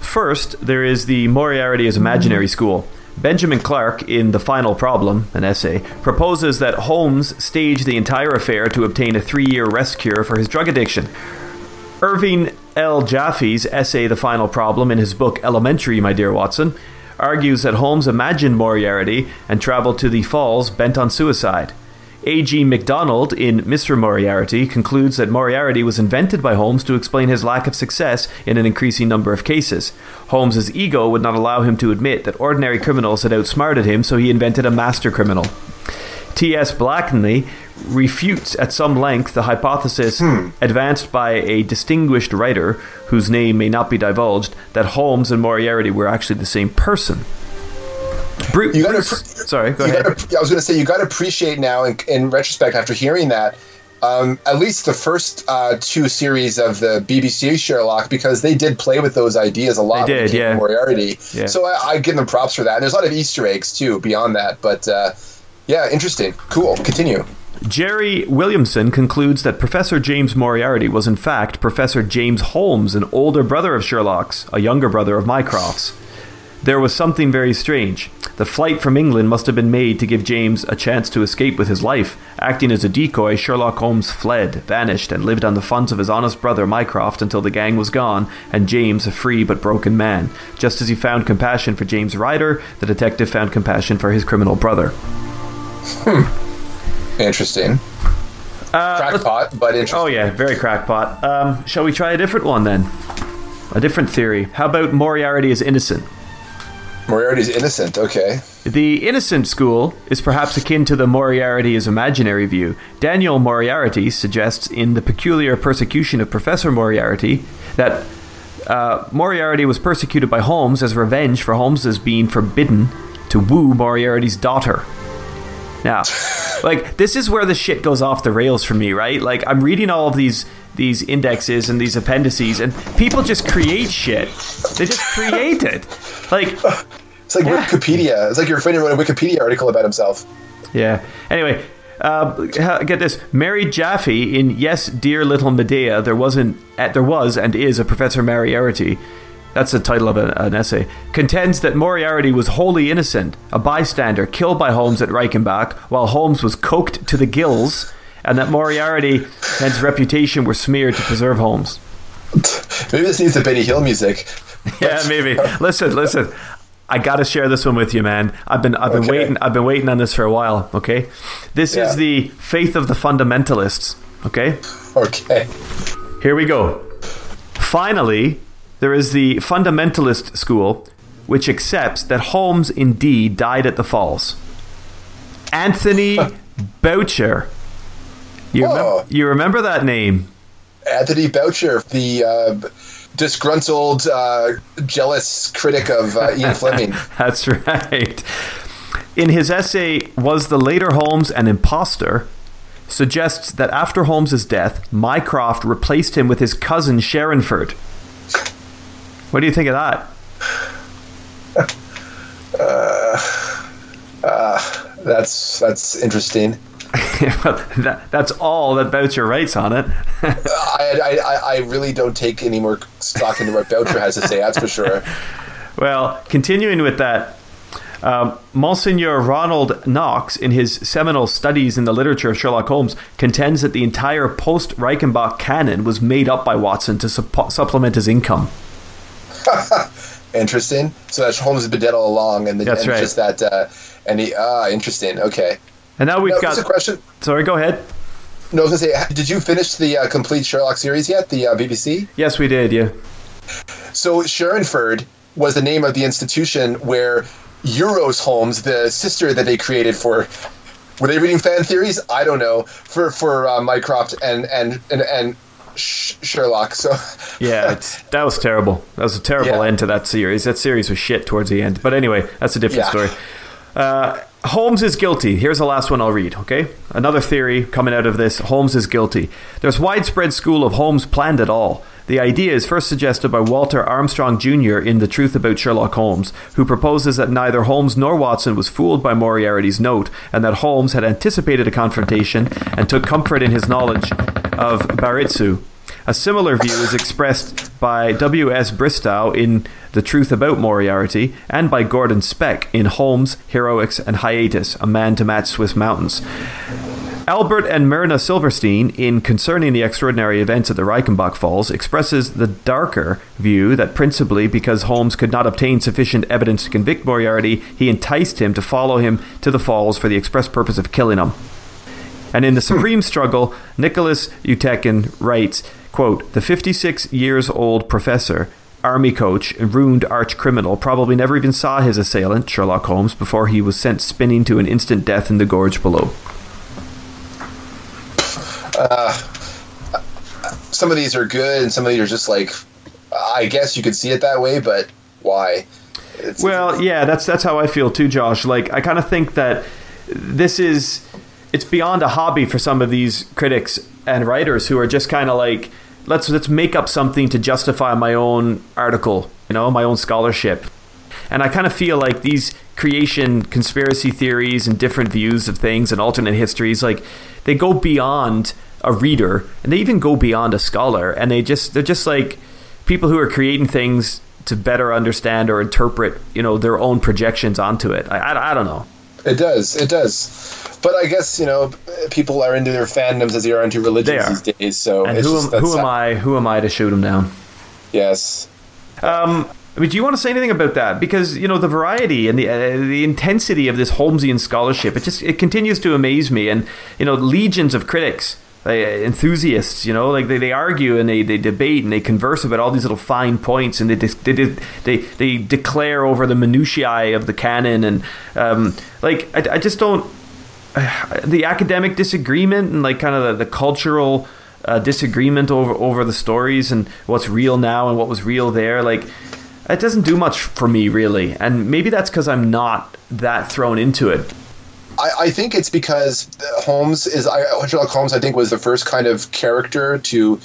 First, there is the Moriarty is imaginary school. Benjamin Clark, in The Final Problem, an essay, proposes that Holmes stage the entire affair to obtain a three year rest cure for his drug addiction. Irving L. Jaffe's essay The Final Problem in his book Elementary, My Dear Watson, argues that Holmes imagined Moriarty and traveled to the falls bent on suicide. A.G. MacDonald in Mr. Moriarty concludes that Moriarty was invented by Holmes to explain his lack of success in an increasing number of cases. Holmes's ego would not allow him to admit that ordinary criminals had outsmarted him, so he invented a master criminal. T.S. Blakeney refutes at some length the hypothesis hmm. advanced by a distinguished writer, whose name may not be divulged, that Holmes and Moriarty were actually the same person. Bru- You gotta Bruce- sorry, go ahead. gotta, I was going to say you got to appreciate now, in, in retrospect, after hearing that, um, at least the first uh, two series of the BBC Sherlock, because they did play with those ideas a lot. They did, yeah. Moriarty. Yeah. So I, I give them props for that. And there's a lot of Easter eggs too beyond that. But uh, yeah, interesting, cool. Continue. Jerry Williamson concludes that Professor James Moriarty was in fact Professor James Holmes, an older brother of Sherlock's, a younger brother of Mycroft's. There was something very strange. The flight from England must have been made to give James a chance to escape with his life. Acting as a decoy, Sherlock Holmes fled, vanished, and lived on the funds of his honest brother Mycroft until the gang was gone and James a free but broken man. Just as he found compassion for James Ryder, the detective found compassion for his criminal brother. Hmm. Interesting. Crackpot, but interesting. Oh yeah, very crackpot. Um, shall we try a different one then? A different theory. How about Moriarty is innocent? Moriarty's innocent. Okay. The innocent school is perhaps akin to the Moriarty is imaginary view. Daniel Moriarty suggests in The Peculiar Persecution of Professor Moriarty that uh, Moriarty was persecuted by Holmes as revenge for Holmes's being forbidden to woo Moriarty's daughter. Now, like this is where the shit goes off the rails for me, right? Like I'm reading all of these these indexes and these appendices, and people just create shit. They just create it. Like, It's like Yeah. Wikipedia. It's like your friend wrote a Wikipedia article about himself. yeah. Anyway, uh, get this: Mary Jaffe in Yes, Dear Little Medea. There wasn't, there was, and is a Professor Moriarty. That's the title of an, an essay. Contends that Moriarty was wholly innocent, a bystander killed by Holmes at Reichenbach, while Holmes was coked to the gills, and that Moriarty and his reputation were smeared to preserve Holmes. Maybe this needs the Benny Hill music. Yeah, maybe. Listen, listen. I got to share this one with you, man. I've been I've been Okay. waiting I've been waiting on this for a while, okay? This Yeah. is the faith of the fundamentalists, okay? Okay. Here we go. Finally, there is the fundamentalist school which accepts that Holmes indeed died at the falls. Anthony Boucher. You, remem- you remember that name? Anthony Boucher, the uh, disgruntled, uh, jealous critic of uh, Ian Fleming. That's right. In his essay, Was the Later Holmes an Imposter? suggests that after Holmes's death, Mycroft replaced him with his cousin Sherrinford. What do you think of that? That's that's interesting. that, that's all that Boucher writes on it. I, I, I- really don't take any more stock into what Boucher has to say. That's for sure. Well, continuing with that, um, Monsignor Ronald Knox, in his seminal studies in the literature of Sherlock Holmes, contends that the entire post Reichenbach canon was made up by Watson to suppo- supplement his income. Interesting. So that Holmes has been dead all along, and, the, That's and right. just that. Uh, and he ah, interesting. Okay. And now we've Now, got. a question. Sorry, go ahead. No, I was gonna say, did you finish the uh, complete Sherlock series yet? The uh, BBC. Yes, we did. Yeah. So Sherrinford was the name of the institution where Euros Holmes, the sister that they created for. Were they reading fan theories? I don't know. For for uh, Mycroft and and and and Sh- Sherlock. So Yeah, it's, that was terrible. That was a terrible Yeah. end to that series. That series was shit towards the end. But anyway, that's a different Yeah. story. Uh, Holmes is guilty. Here's the last one I'll read, okay? Another theory coming out of this Holmes is guilty. There's widespread school of Holmes planned it all. The idea is first suggested by Walter Armstrong Jr. in The Truth About Sherlock Holmes, who proposes that neither Holmes nor Watson was fooled by Moriarty's note, and that Holmes had anticipated a confrontation and took comfort in his knowledge of Baritsu. A similar view is expressed by W.S. Bristow in The Truth About Moriarty and by Gordon Speck in Holmes, Heroics, and Hiatus, A Man to Match Swiss Mountains. Albert and Myrna Silverstein, in Concerning the Extraordinary Events at the Reichenbach Falls, expresses the darker view that principally because Holmes could not obtain sufficient evidence to convict Moriarty, he enticed him to follow him to the falls for the express purpose of killing him. And in the supreme struggle, Nicholas Utechin writes, quote, The 56 years old professor, army coach, and ruined arch criminal probably never even saw his assailant, Sherlock Holmes, before he was sent spinning to an instant death in the gorge below. Uh, some of these are good, and some of these are just like, I guess you could see it that way, but why? It's, well, yeah, that's that's how I feel too, Josh. Like, I kind of think that this is it's beyond a hobby for some of these critics and writers who are just kind of like, let's let's make up something to justify my own article, you know, my own scholarship. And I kind of feel like these creation conspiracy theories and different views of things and alternate histories, like they go beyond a reader and they even go beyond a scholar, and they just they're just like people who are creating things to better understand or interpret, you know, their own projections onto it. I, I, I don't know. It does. It does. But I guess you know people are into their fandoms as they are into religions these days. So and who, just, am, who am I? Who am I to shoot them down? Yes. Um, I mean, do you want to say anything about that? Because you know the variety and the uh, the intensity of this Holmesian scholarship, it just it continues to amaze me. And you know, legions of critics, uh, enthusiasts, you know, like they, they argue and they, they debate and they converse about all these little fine points, and they they they, they declare over the minutiae of the canon, and um, like I, I just don't the academic disagreement and like kind of the, the cultural. Uh, disagreement over over the stories and what's real now and what was real there like it doesn't do much for me really and maybe that's because i'm not that thrown into it I, I think it's because holmes is I, sherlock holmes i think was the first kind of character to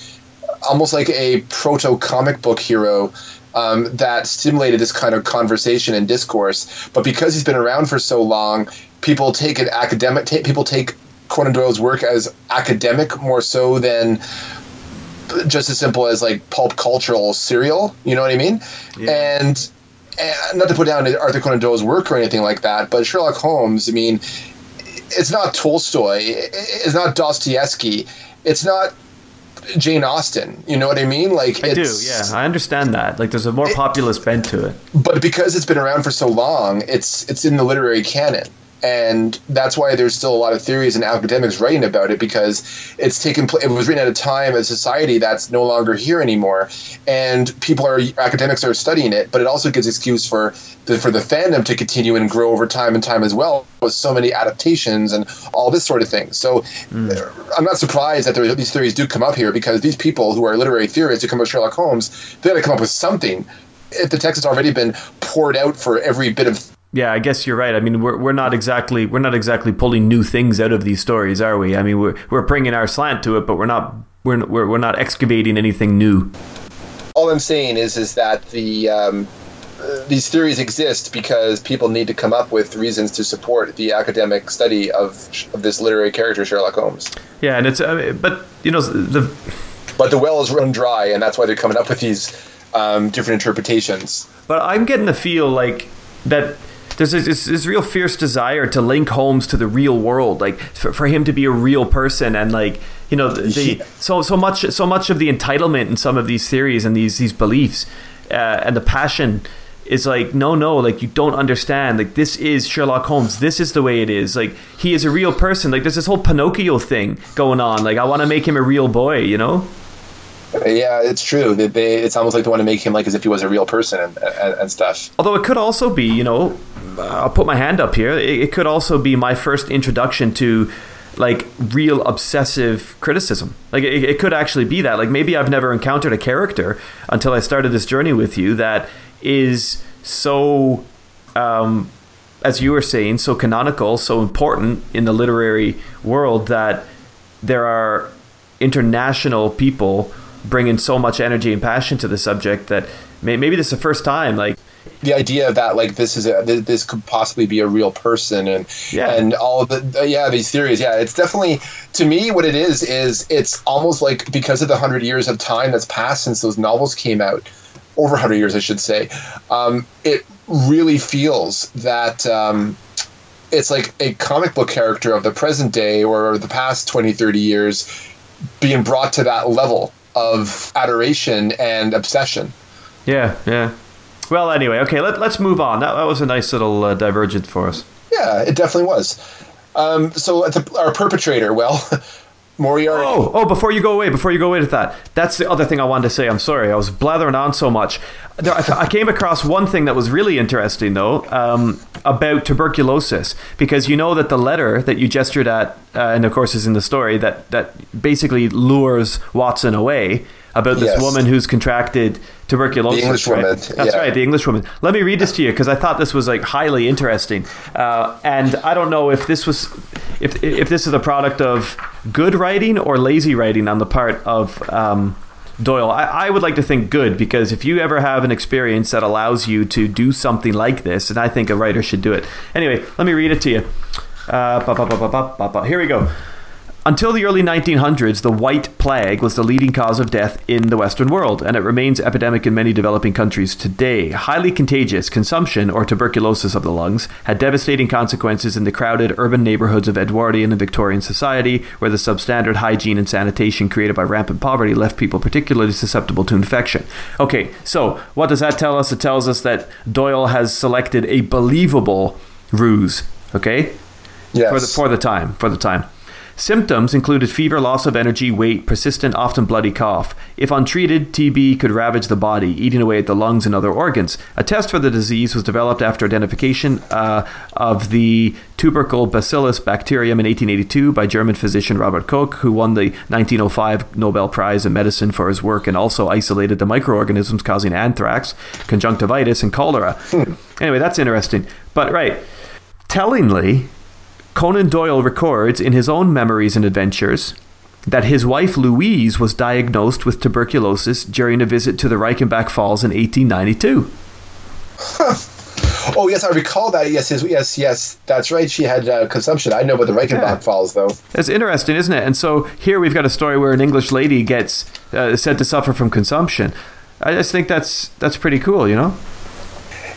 almost like a proto comic book hero um, that stimulated this kind of conversation and discourse but because he's been around for so long people take it academic take, people take conan doyle's work as academic more so than just as simple as like pulp cultural serial. You know what I mean? Yeah. And, and not to put down Arthur Conan Doyle's work or anything like that, but Sherlock Holmes. I mean, it's not Tolstoy. It's not Dostoevsky. It's not Jane Austen. You know what I mean? Like I do, yeah. I understand that. Like there's a more populist bent to it. But because it's been around for so long, it's it's in the literary canon and that's why there's still a lot of theories and academics writing about it because it's taken place. it was written at a time a society that's no longer here anymore and people are academics are studying it but it also gives excuse for the, for the fandom to continue and grow over time and time as well with so many adaptations and all this sort of thing so mm. i'm not surprised that there, these theories do come up here because these people who are literary theorists who come up with sherlock holmes they got to come up with something if the text has already been poured out for every bit of yeah, I guess you're right. I mean, we're we're not exactly we're not exactly pulling new things out of these stories, are we? I mean, we're we're bringing our slant to it, but we're not we're we're, we're not excavating anything new. All I'm saying is is that the um, these theories exist because people need to come up with reasons to support the academic study of, of this literary character Sherlock Holmes. Yeah, and it's uh, but you know the but the well is run dry, and that's why they're coming up with these um, different interpretations. But I'm getting the feel like that there's this, this, real fierce desire to link Holmes to the real world, like for, for him to be a real person, and like you know, the, so so much so much of the entitlement in some of these theories and these these beliefs, uh, and the passion is like no no like you don't understand like this is Sherlock Holmes this is the way it is like he is a real person like there's this whole Pinocchio thing going on like I want to make him a real boy you know yeah, it's true. They, they, it's almost like they want to make him like as if he was a real person and, and, and stuff. Although it could also be, you know, I'll put my hand up here. It, it, could also be my first introduction to like real obsessive criticism. Like it, it could actually be that. Like maybe I've never encountered a character until I started this journey with you that is so um, as you were saying, so canonical, so important in the literary world that there are international people bringing so much energy and passion to the subject that may, maybe this is the first time like the idea that like this is a this could possibly be a real person and Yeah. and all of the yeah these theories. Yeah it's definitely to me what it is is it's almost like because of the hundred years of time that's passed since those novels came out over 100 years i should say um, it really feels that um, it's like a comic book character of the present day or the past 20 30 years being brought to that level of adoration and obsession. Yeah yeah well anyway okay let, let's move on that, that was a nice little uh, divergent for us Yeah, it definitely was. Um, so the, our perpetrator, well, Moriarty. Oh, oh! Before you go away, before you go away with that, that's the other thing I wanted to say. I'm sorry, I was blathering on so much. There, I, I came across one thing that was really interesting, though, um, about tuberculosis, because you know that the letter that you gestured at, uh, and of course is in the story, that that basically lures Watson away about this Yes. woman who's contracted tuberculosis. The English right? woman, That's yeah. right, the English woman. Let me read this to you because I thought this was like highly interesting, uh, and I don't know if this was if if this is a product of good writing or lazy writing on the part of um, Doyle. I, I would like to think good because if you ever have an experience that allows you to do something like this, and I think a writer should do it. Anyway, let me read it to you. Uh. Here we go. Until the early 1900s, the White Plague was the leading cause of death in the Western world, and it remains epidemic in many developing countries today. Highly contagious consumption, or tuberculosis of the lungs, had devastating consequences in the crowded urban neighborhoods of Edwardian and Victorian society, where the substandard hygiene and sanitation created by rampant poverty left people particularly susceptible to infection. Okay, so what does that tell us? It tells us that Doyle has selected a believable ruse. Okay, yes. for the for the time for the time. Symptoms included fever, loss of energy, weight, persistent, often bloody cough. If untreated, TB could ravage the body, eating away at the lungs and other organs. A test for the disease was developed after identification uh, of the tubercle bacillus bacterium in 1882 by German physician Robert Koch, who won the 1905 Nobel Prize in Medicine for his work and also isolated the microorganisms causing anthrax, conjunctivitis, and cholera. Anyway, that's interesting. But right, tellingly, Conan Doyle records in his own memories and adventures that his wife Louise was diagnosed with tuberculosis during a visit to the Reichenbach Falls in 1892. oh, yes, I recall that. Yes, yes, yes, yes. That's right. She had uh, consumption. I know about the Reichenbach Yeah. Falls, though. That's interesting, isn't it? And so here we've got a story where an English lady gets uh, said to suffer from consumption. I just think that's that's pretty cool, you know?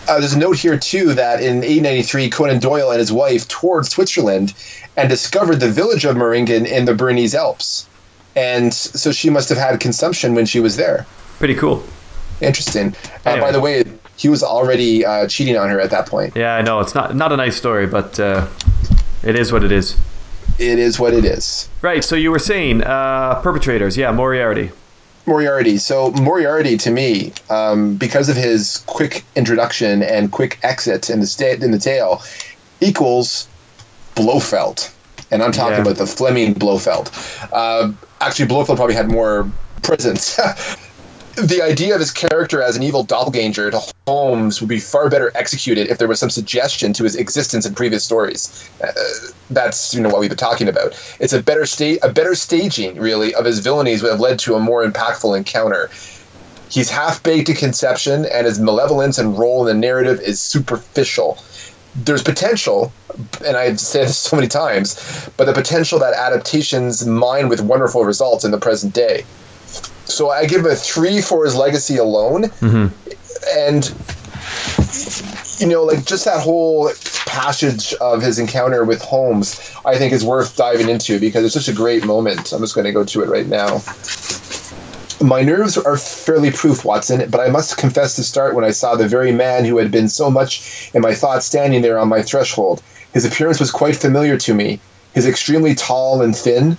Uh, there's a note here, too, that in 1893, Conan Doyle and his wife toured Switzerland and discovered the village of Meiringen in the Bernese Alps. And so she must have had consumption when she was there. Pretty cool. Interesting. Uh, Anyway. By the way, he was already uh, cheating on her at that point. Yeah, I know it's not not a nice story, but uh, it is what it is. It is what it is. Right. So you were saying uh, perpetrators, yeah, Moriarty. Moriarty. So Moriarty, to me, um, because of his quick introduction and quick exit in the sta- in the tale, equals Blofeld, and I'm talking Yeah. about the Fleming Blofeld. Uh, actually, Blofeld probably had more presence. the idea of his character as an evil doppelganger to Holmes would be far better executed if there was some suggestion to his existence in previous stories. Uh, that's you know what we've been talking about. It's a better state, a better staging really of his villainies would have led to a more impactful encounter. He's half baked in conception, and his malevolence and role in the narrative is superficial. There's potential, and I've said this so many times, but the potential that adaptations mine with wonderful results in the present day. So I give him a three for his legacy alone, mm-hmm. and you know, like just that whole passage of his encounter with Holmes, I think is worth diving into because it's such a great moment. I'm just going to go to it right now. My nerves are fairly proof, Watson, but I must confess to start when I saw the very man who had been so much in my thoughts standing there on my threshold. His appearance was quite familiar to me. His extremely tall and thin,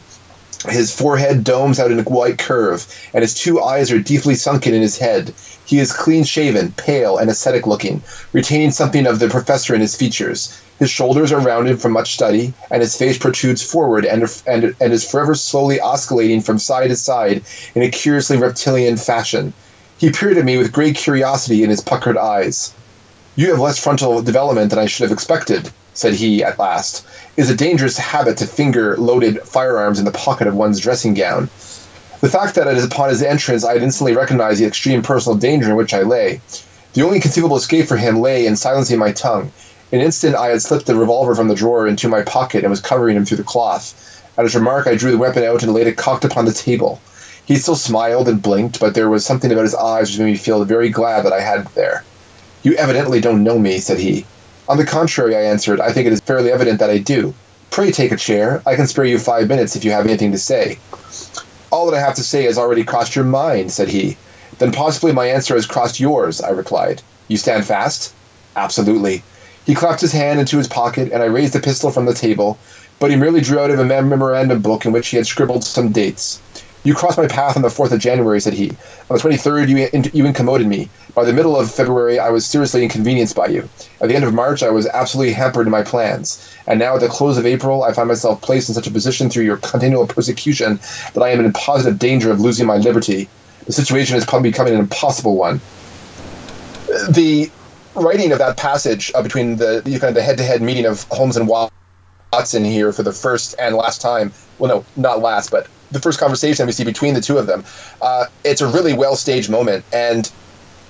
his forehead domes out in a white curve, and his two eyes are deeply sunken in his head. He is clean shaven, pale, and ascetic looking, retaining something of the professor in his features. His shoulders are rounded from much study, and his face protrudes forward and, and, and is forever slowly oscillating from side to side in a curiously reptilian fashion. He peered at me with great curiosity in his puckered eyes. You have less frontal development than I should have expected, said he at last. is a dangerous habit to finger loaded firearms in the pocket of one's dressing gown. The fact that it is upon his entrance I had instantly recognized the extreme personal danger in which I lay. The only conceivable escape for him lay in silencing my tongue. In an instant I had slipped the revolver from the drawer into my pocket and was covering him through the cloth. At his remark I drew the weapon out and laid it cocked upon the table. He still smiled and blinked, but there was something about his eyes which made me feel very glad that I had it there. You evidently don't know me, said he. On the contrary, I answered, I think it is fairly evident that I do. Pray take a chair. I can spare you five minutes if you have anything to say. All that I have to say has already crossed your mind, said he. Then possibly my answer has crossed yours, I replied. You stand fast? Absolutely. He clapped his hand into his pocket, and I raised the pistol from the table, but he merely drew out of a memorandum book in which he had scribbled some dates. You crossed my path on the 4th of January, said he. On the 23rd, you, in- you incommoded me. By the middle of February, I was seriously inconvenienced by you. At the end of March, I was absolutely hampered in my plans. And now, at the close of April, I find myself placed in such a position through your continual persecution that I am in positive danger of losing my liberty. The situation is becoming an impossible one. The writing of that passage uh, between the, kind of the head-to-head meeting of Holmes and Watson here for the first and last time. Well, no, not last, but the first conversation we see between the two of them. Uh, it's a really well staged moment, and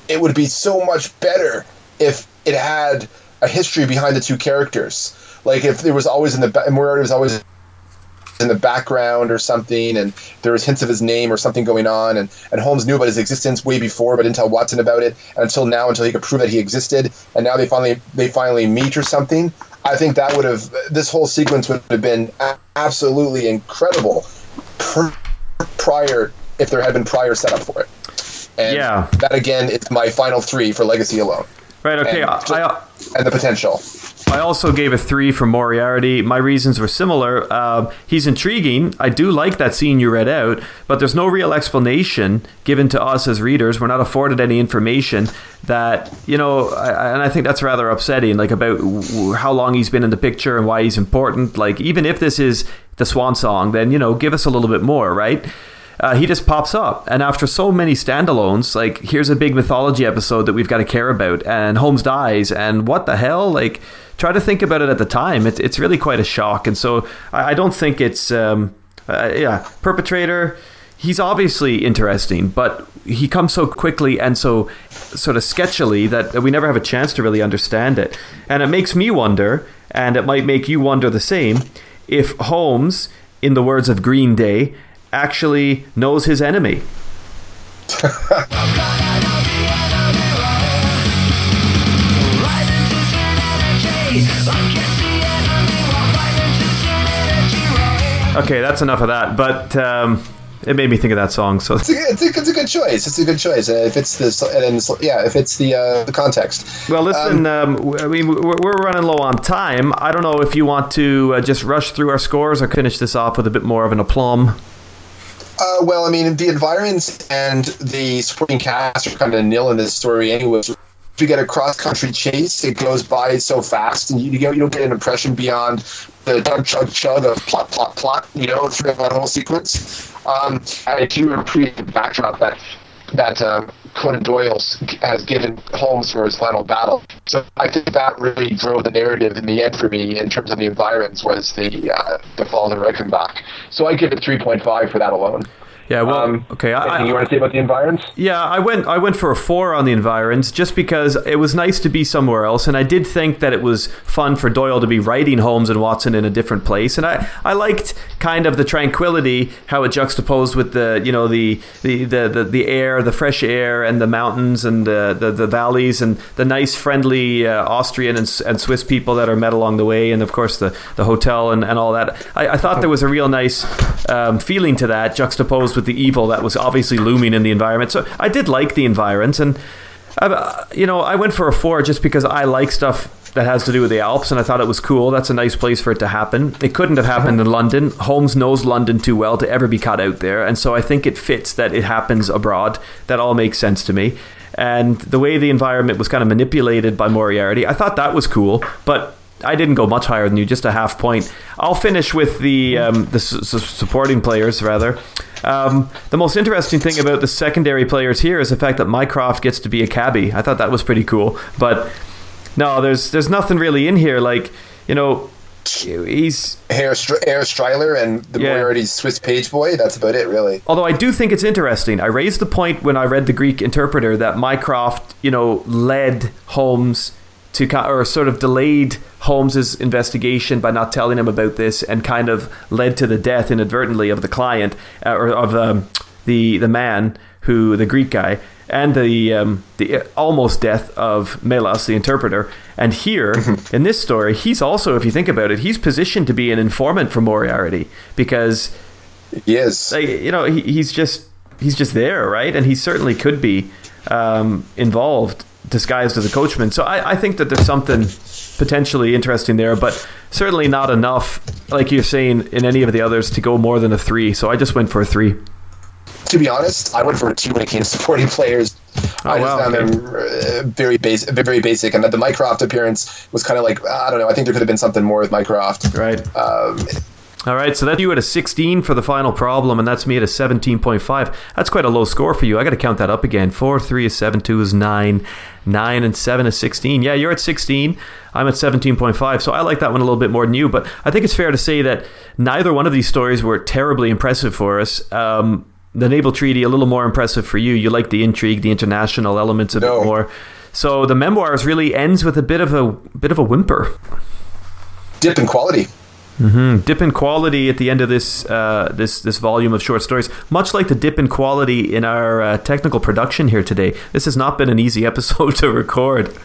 it would be so much better if it had a history behind the two characters. Like if there was always in the Moriarty was always in the background or something, and there was hints of his name or something going on, and, and Holmes knew about his existence way before, but didn't tell Watson about it until now, until he could prove that he existed, and now they finally they finally meet or something. I think that would have this whole sequence would have been absolutely incredible prior if there had been prior setup for it. And Yeah. that again is my final three for Legacy alone, Right. Okay. And I, I, and the potential. I also gave a three for Moriarty. My reasons were similar. Uh, he's intriguing. I do like that scene you read out, but there's no real explanation given to us as readers. We're not afforded any information that you know, I, and I think that's rather upsetting. Like about w- how long he's been in the picture and why he's important. Like even if this is the swan song, then you know, give us a little bit more, right? Uh, he just pops up. And after so many standalones, like here's a big mythology episode that we've got to care about, and Holmes dies, and what the hell? Like, try to think about it at the time. It's it's really quite a shock, and so I, I don't think it's um, uh, yeah perpetrator. He's obviously interesting, but he comes so quickly and so sort of sketchily that we never have a chance to really understand it. And it makes me wonder, and it might make you wonder the same, if Holmes, in the words of Green Day, actually knows his enemy. Okay, that's enough of that. But um, it made me think of that song. So It's a, it's, a, it's a good choice. It's a good choice. Uh, if it's this, and it's, yeah, if it's the uh, the context. Well, listen. Um, w- I mean, we're, we're running low on time. I don't know if you want to uh, just rush through our scores or finish this off with a bit more of an aplomb. Uh, well, I mean, the environs and the supporting cast are kind of nil in this story anyway. If you get a cross country chase, it goes by so fast, and you, you, you don't get an impression beyond the chug chug chug of plot plot plot. You know, through that whole sequence. Um, I do appreciate the backdrop that that uh, Conan Doyle has given Holmes for his final battle. So I think that really drove the narrative in the end for me in terms of the environs was the uh, the fall of the Reichenbach. So I give it 3.5 for that alone. Yeah. Well, Um, okay. I, anything you want to say about the environs? yeah, I went. I went for a four on the environs just because it was nice to be somewhere else, and I did think that it was fun for Doyle to be writing Holmes and Watson in a different place, and I, I liked kind of the tranquility how it juxtaposed with the you know the the the, the, the air, the fresh air, and the mountains and the the, the valleys and the nice friendly uh, Austrian and, and Swiss people that are met along the way, and of course the the hotel and, and all that. I, I thought there was a real nice um, feeling to that juxtaposed with the evil that was obviously looming in the environment. So I did like the environs, and uh, you know I went for a four just because I like stuff that has to do with the Alps, and I thought it was cool. That's a nice place for it to happen. It couldn't have happened in London. Holmes knows London too well to ever be caught out there, and so I think it fits that it happens abroad. That all makes sense to me. And the way the environment was kind of manipulated by Moriarty, I thought that was cool, but I didn't go much higher than you, just a half point. I'll finish with the um, the s- s- supporting players rather. Um, the most interesting thing about the secondary players here is the fact that Mycroft gets to be a cabbie. I thought that was pretty cool, but No, there's there's nothing really in here. Like you know, he's Herr, Str- Herr Streiler and the Yeah. Moriarty Swiss page boy. That's about it, really. Although I do think it's interesting. I raised the point when I read the Greek interpreter that Mycroft, you know, led Holmes to or sort of delayed Holmes's investigation by not telling him about this, and kind of led to the death inadvertently of the client uh, or of um, the the man who the Greek guy. And the um, the uh, almost death of Melas, the interpreter, and here in this story, he's also, if you think about it, he's positioned to be an informant for Moriarty because yes, like you know he, he's just he's just there right? And he certainly could be um, involved disguised as a coachman so I, I think that there's something potentially interesting there but certainly not enough like you're saying in any of the others to go more than a three so i just went for a three to be honest, I went for a two when it came to supporting players. I just wow, found okay. them uh, very basic, very basic, and that the Mycroft appearance was kind of like I don't know. I think there could have been something more with Mycroft. right Um, all right so that's you at a 16 for the final problem and that's me at a 17.5 that's quite a low score for you. I gotta count that up again. 4 3 is 7 2 is 9 9 and 7 is 16 yeah you're at 16 i'm at 17.5 so i like that one a little bit more than you but i think it's fair to say that neither one of these stories were terribly impressive for us. Um, the naval treaty a little more impressive for you. You like the intrigue the international elements a No. bit more. So the memoirs really ends with a bit of a bit of a whimper. Dip in quality. Dip in quality at the end of this uh, this this volume of short stories, much like the dip in quality in our uh, technical production here today. This has not been an easy episode to record.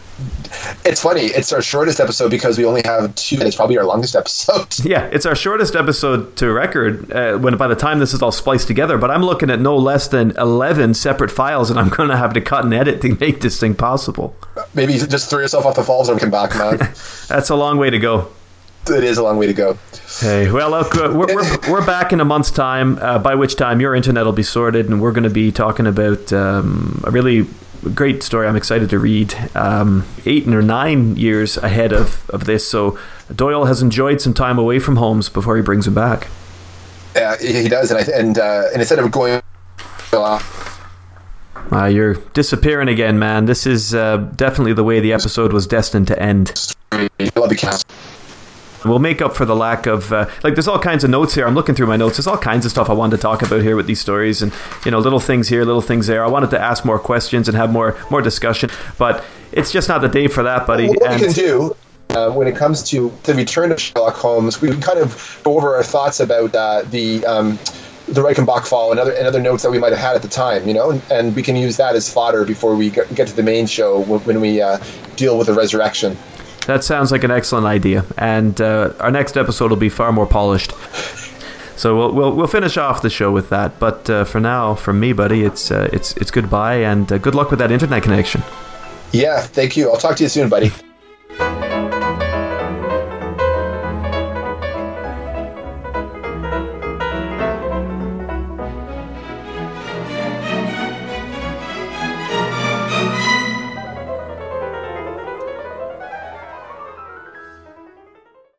It's funny. It's our shortest episode because we only have two. It's probably our longest episode. Yeah, it's our shortest episode to record. Uh, when by the time this is all spliced together, but I'm looking at no less than eleven separate files, and I'm going to have to cut and edit to make this thing possible. Maybe just throw yourself off the falls and come back, man. That's a long way to go. It is a long way to go. Hey, well, look, uh, we're, we're, we're back in a month's time, uh, by which time your internet will be sorted, and we're going to be talking about um, a really great story I'm excited to read. Um, eight or nine years ahead of, of this, so Doyle has enjoyed some time away from Holmes before he brings him back. Yeah, he does, and I, and uh, and instead of going. Uh, you're disappearing again, man. This is uh, definitely the way the episode was destined to end. I love the cast. We'll make up for the lack of uh, like. There's all kinds of notes here. I'm looking through my notes. There's all kinds of stuff I wanted to talk about here with these stories, and you know, little things here, little things there. I wanted to ask more questions and have more more discussion, but it's just not the day for that, buddy. What we can do uh, when it comes to the return of Sherlock Holmes, we can kind of go over our thoughts about uh, the um, the Reichenbach fall and other and other notes that we might have had at the time, you know, and, and we can use that as fodder before we get, get to the main show when, when we uh, deal with the resurrection. That sounds like an excellent idea, and uh, our next episode will be far more polished. So we'll we'll, we'll finish off the show with that. But uh, for now, from me, buddy, it's uh, it's it's goodbye and uh, good luck with that internet connection. Yeah, thank you. I'll talk to you soon, buddy.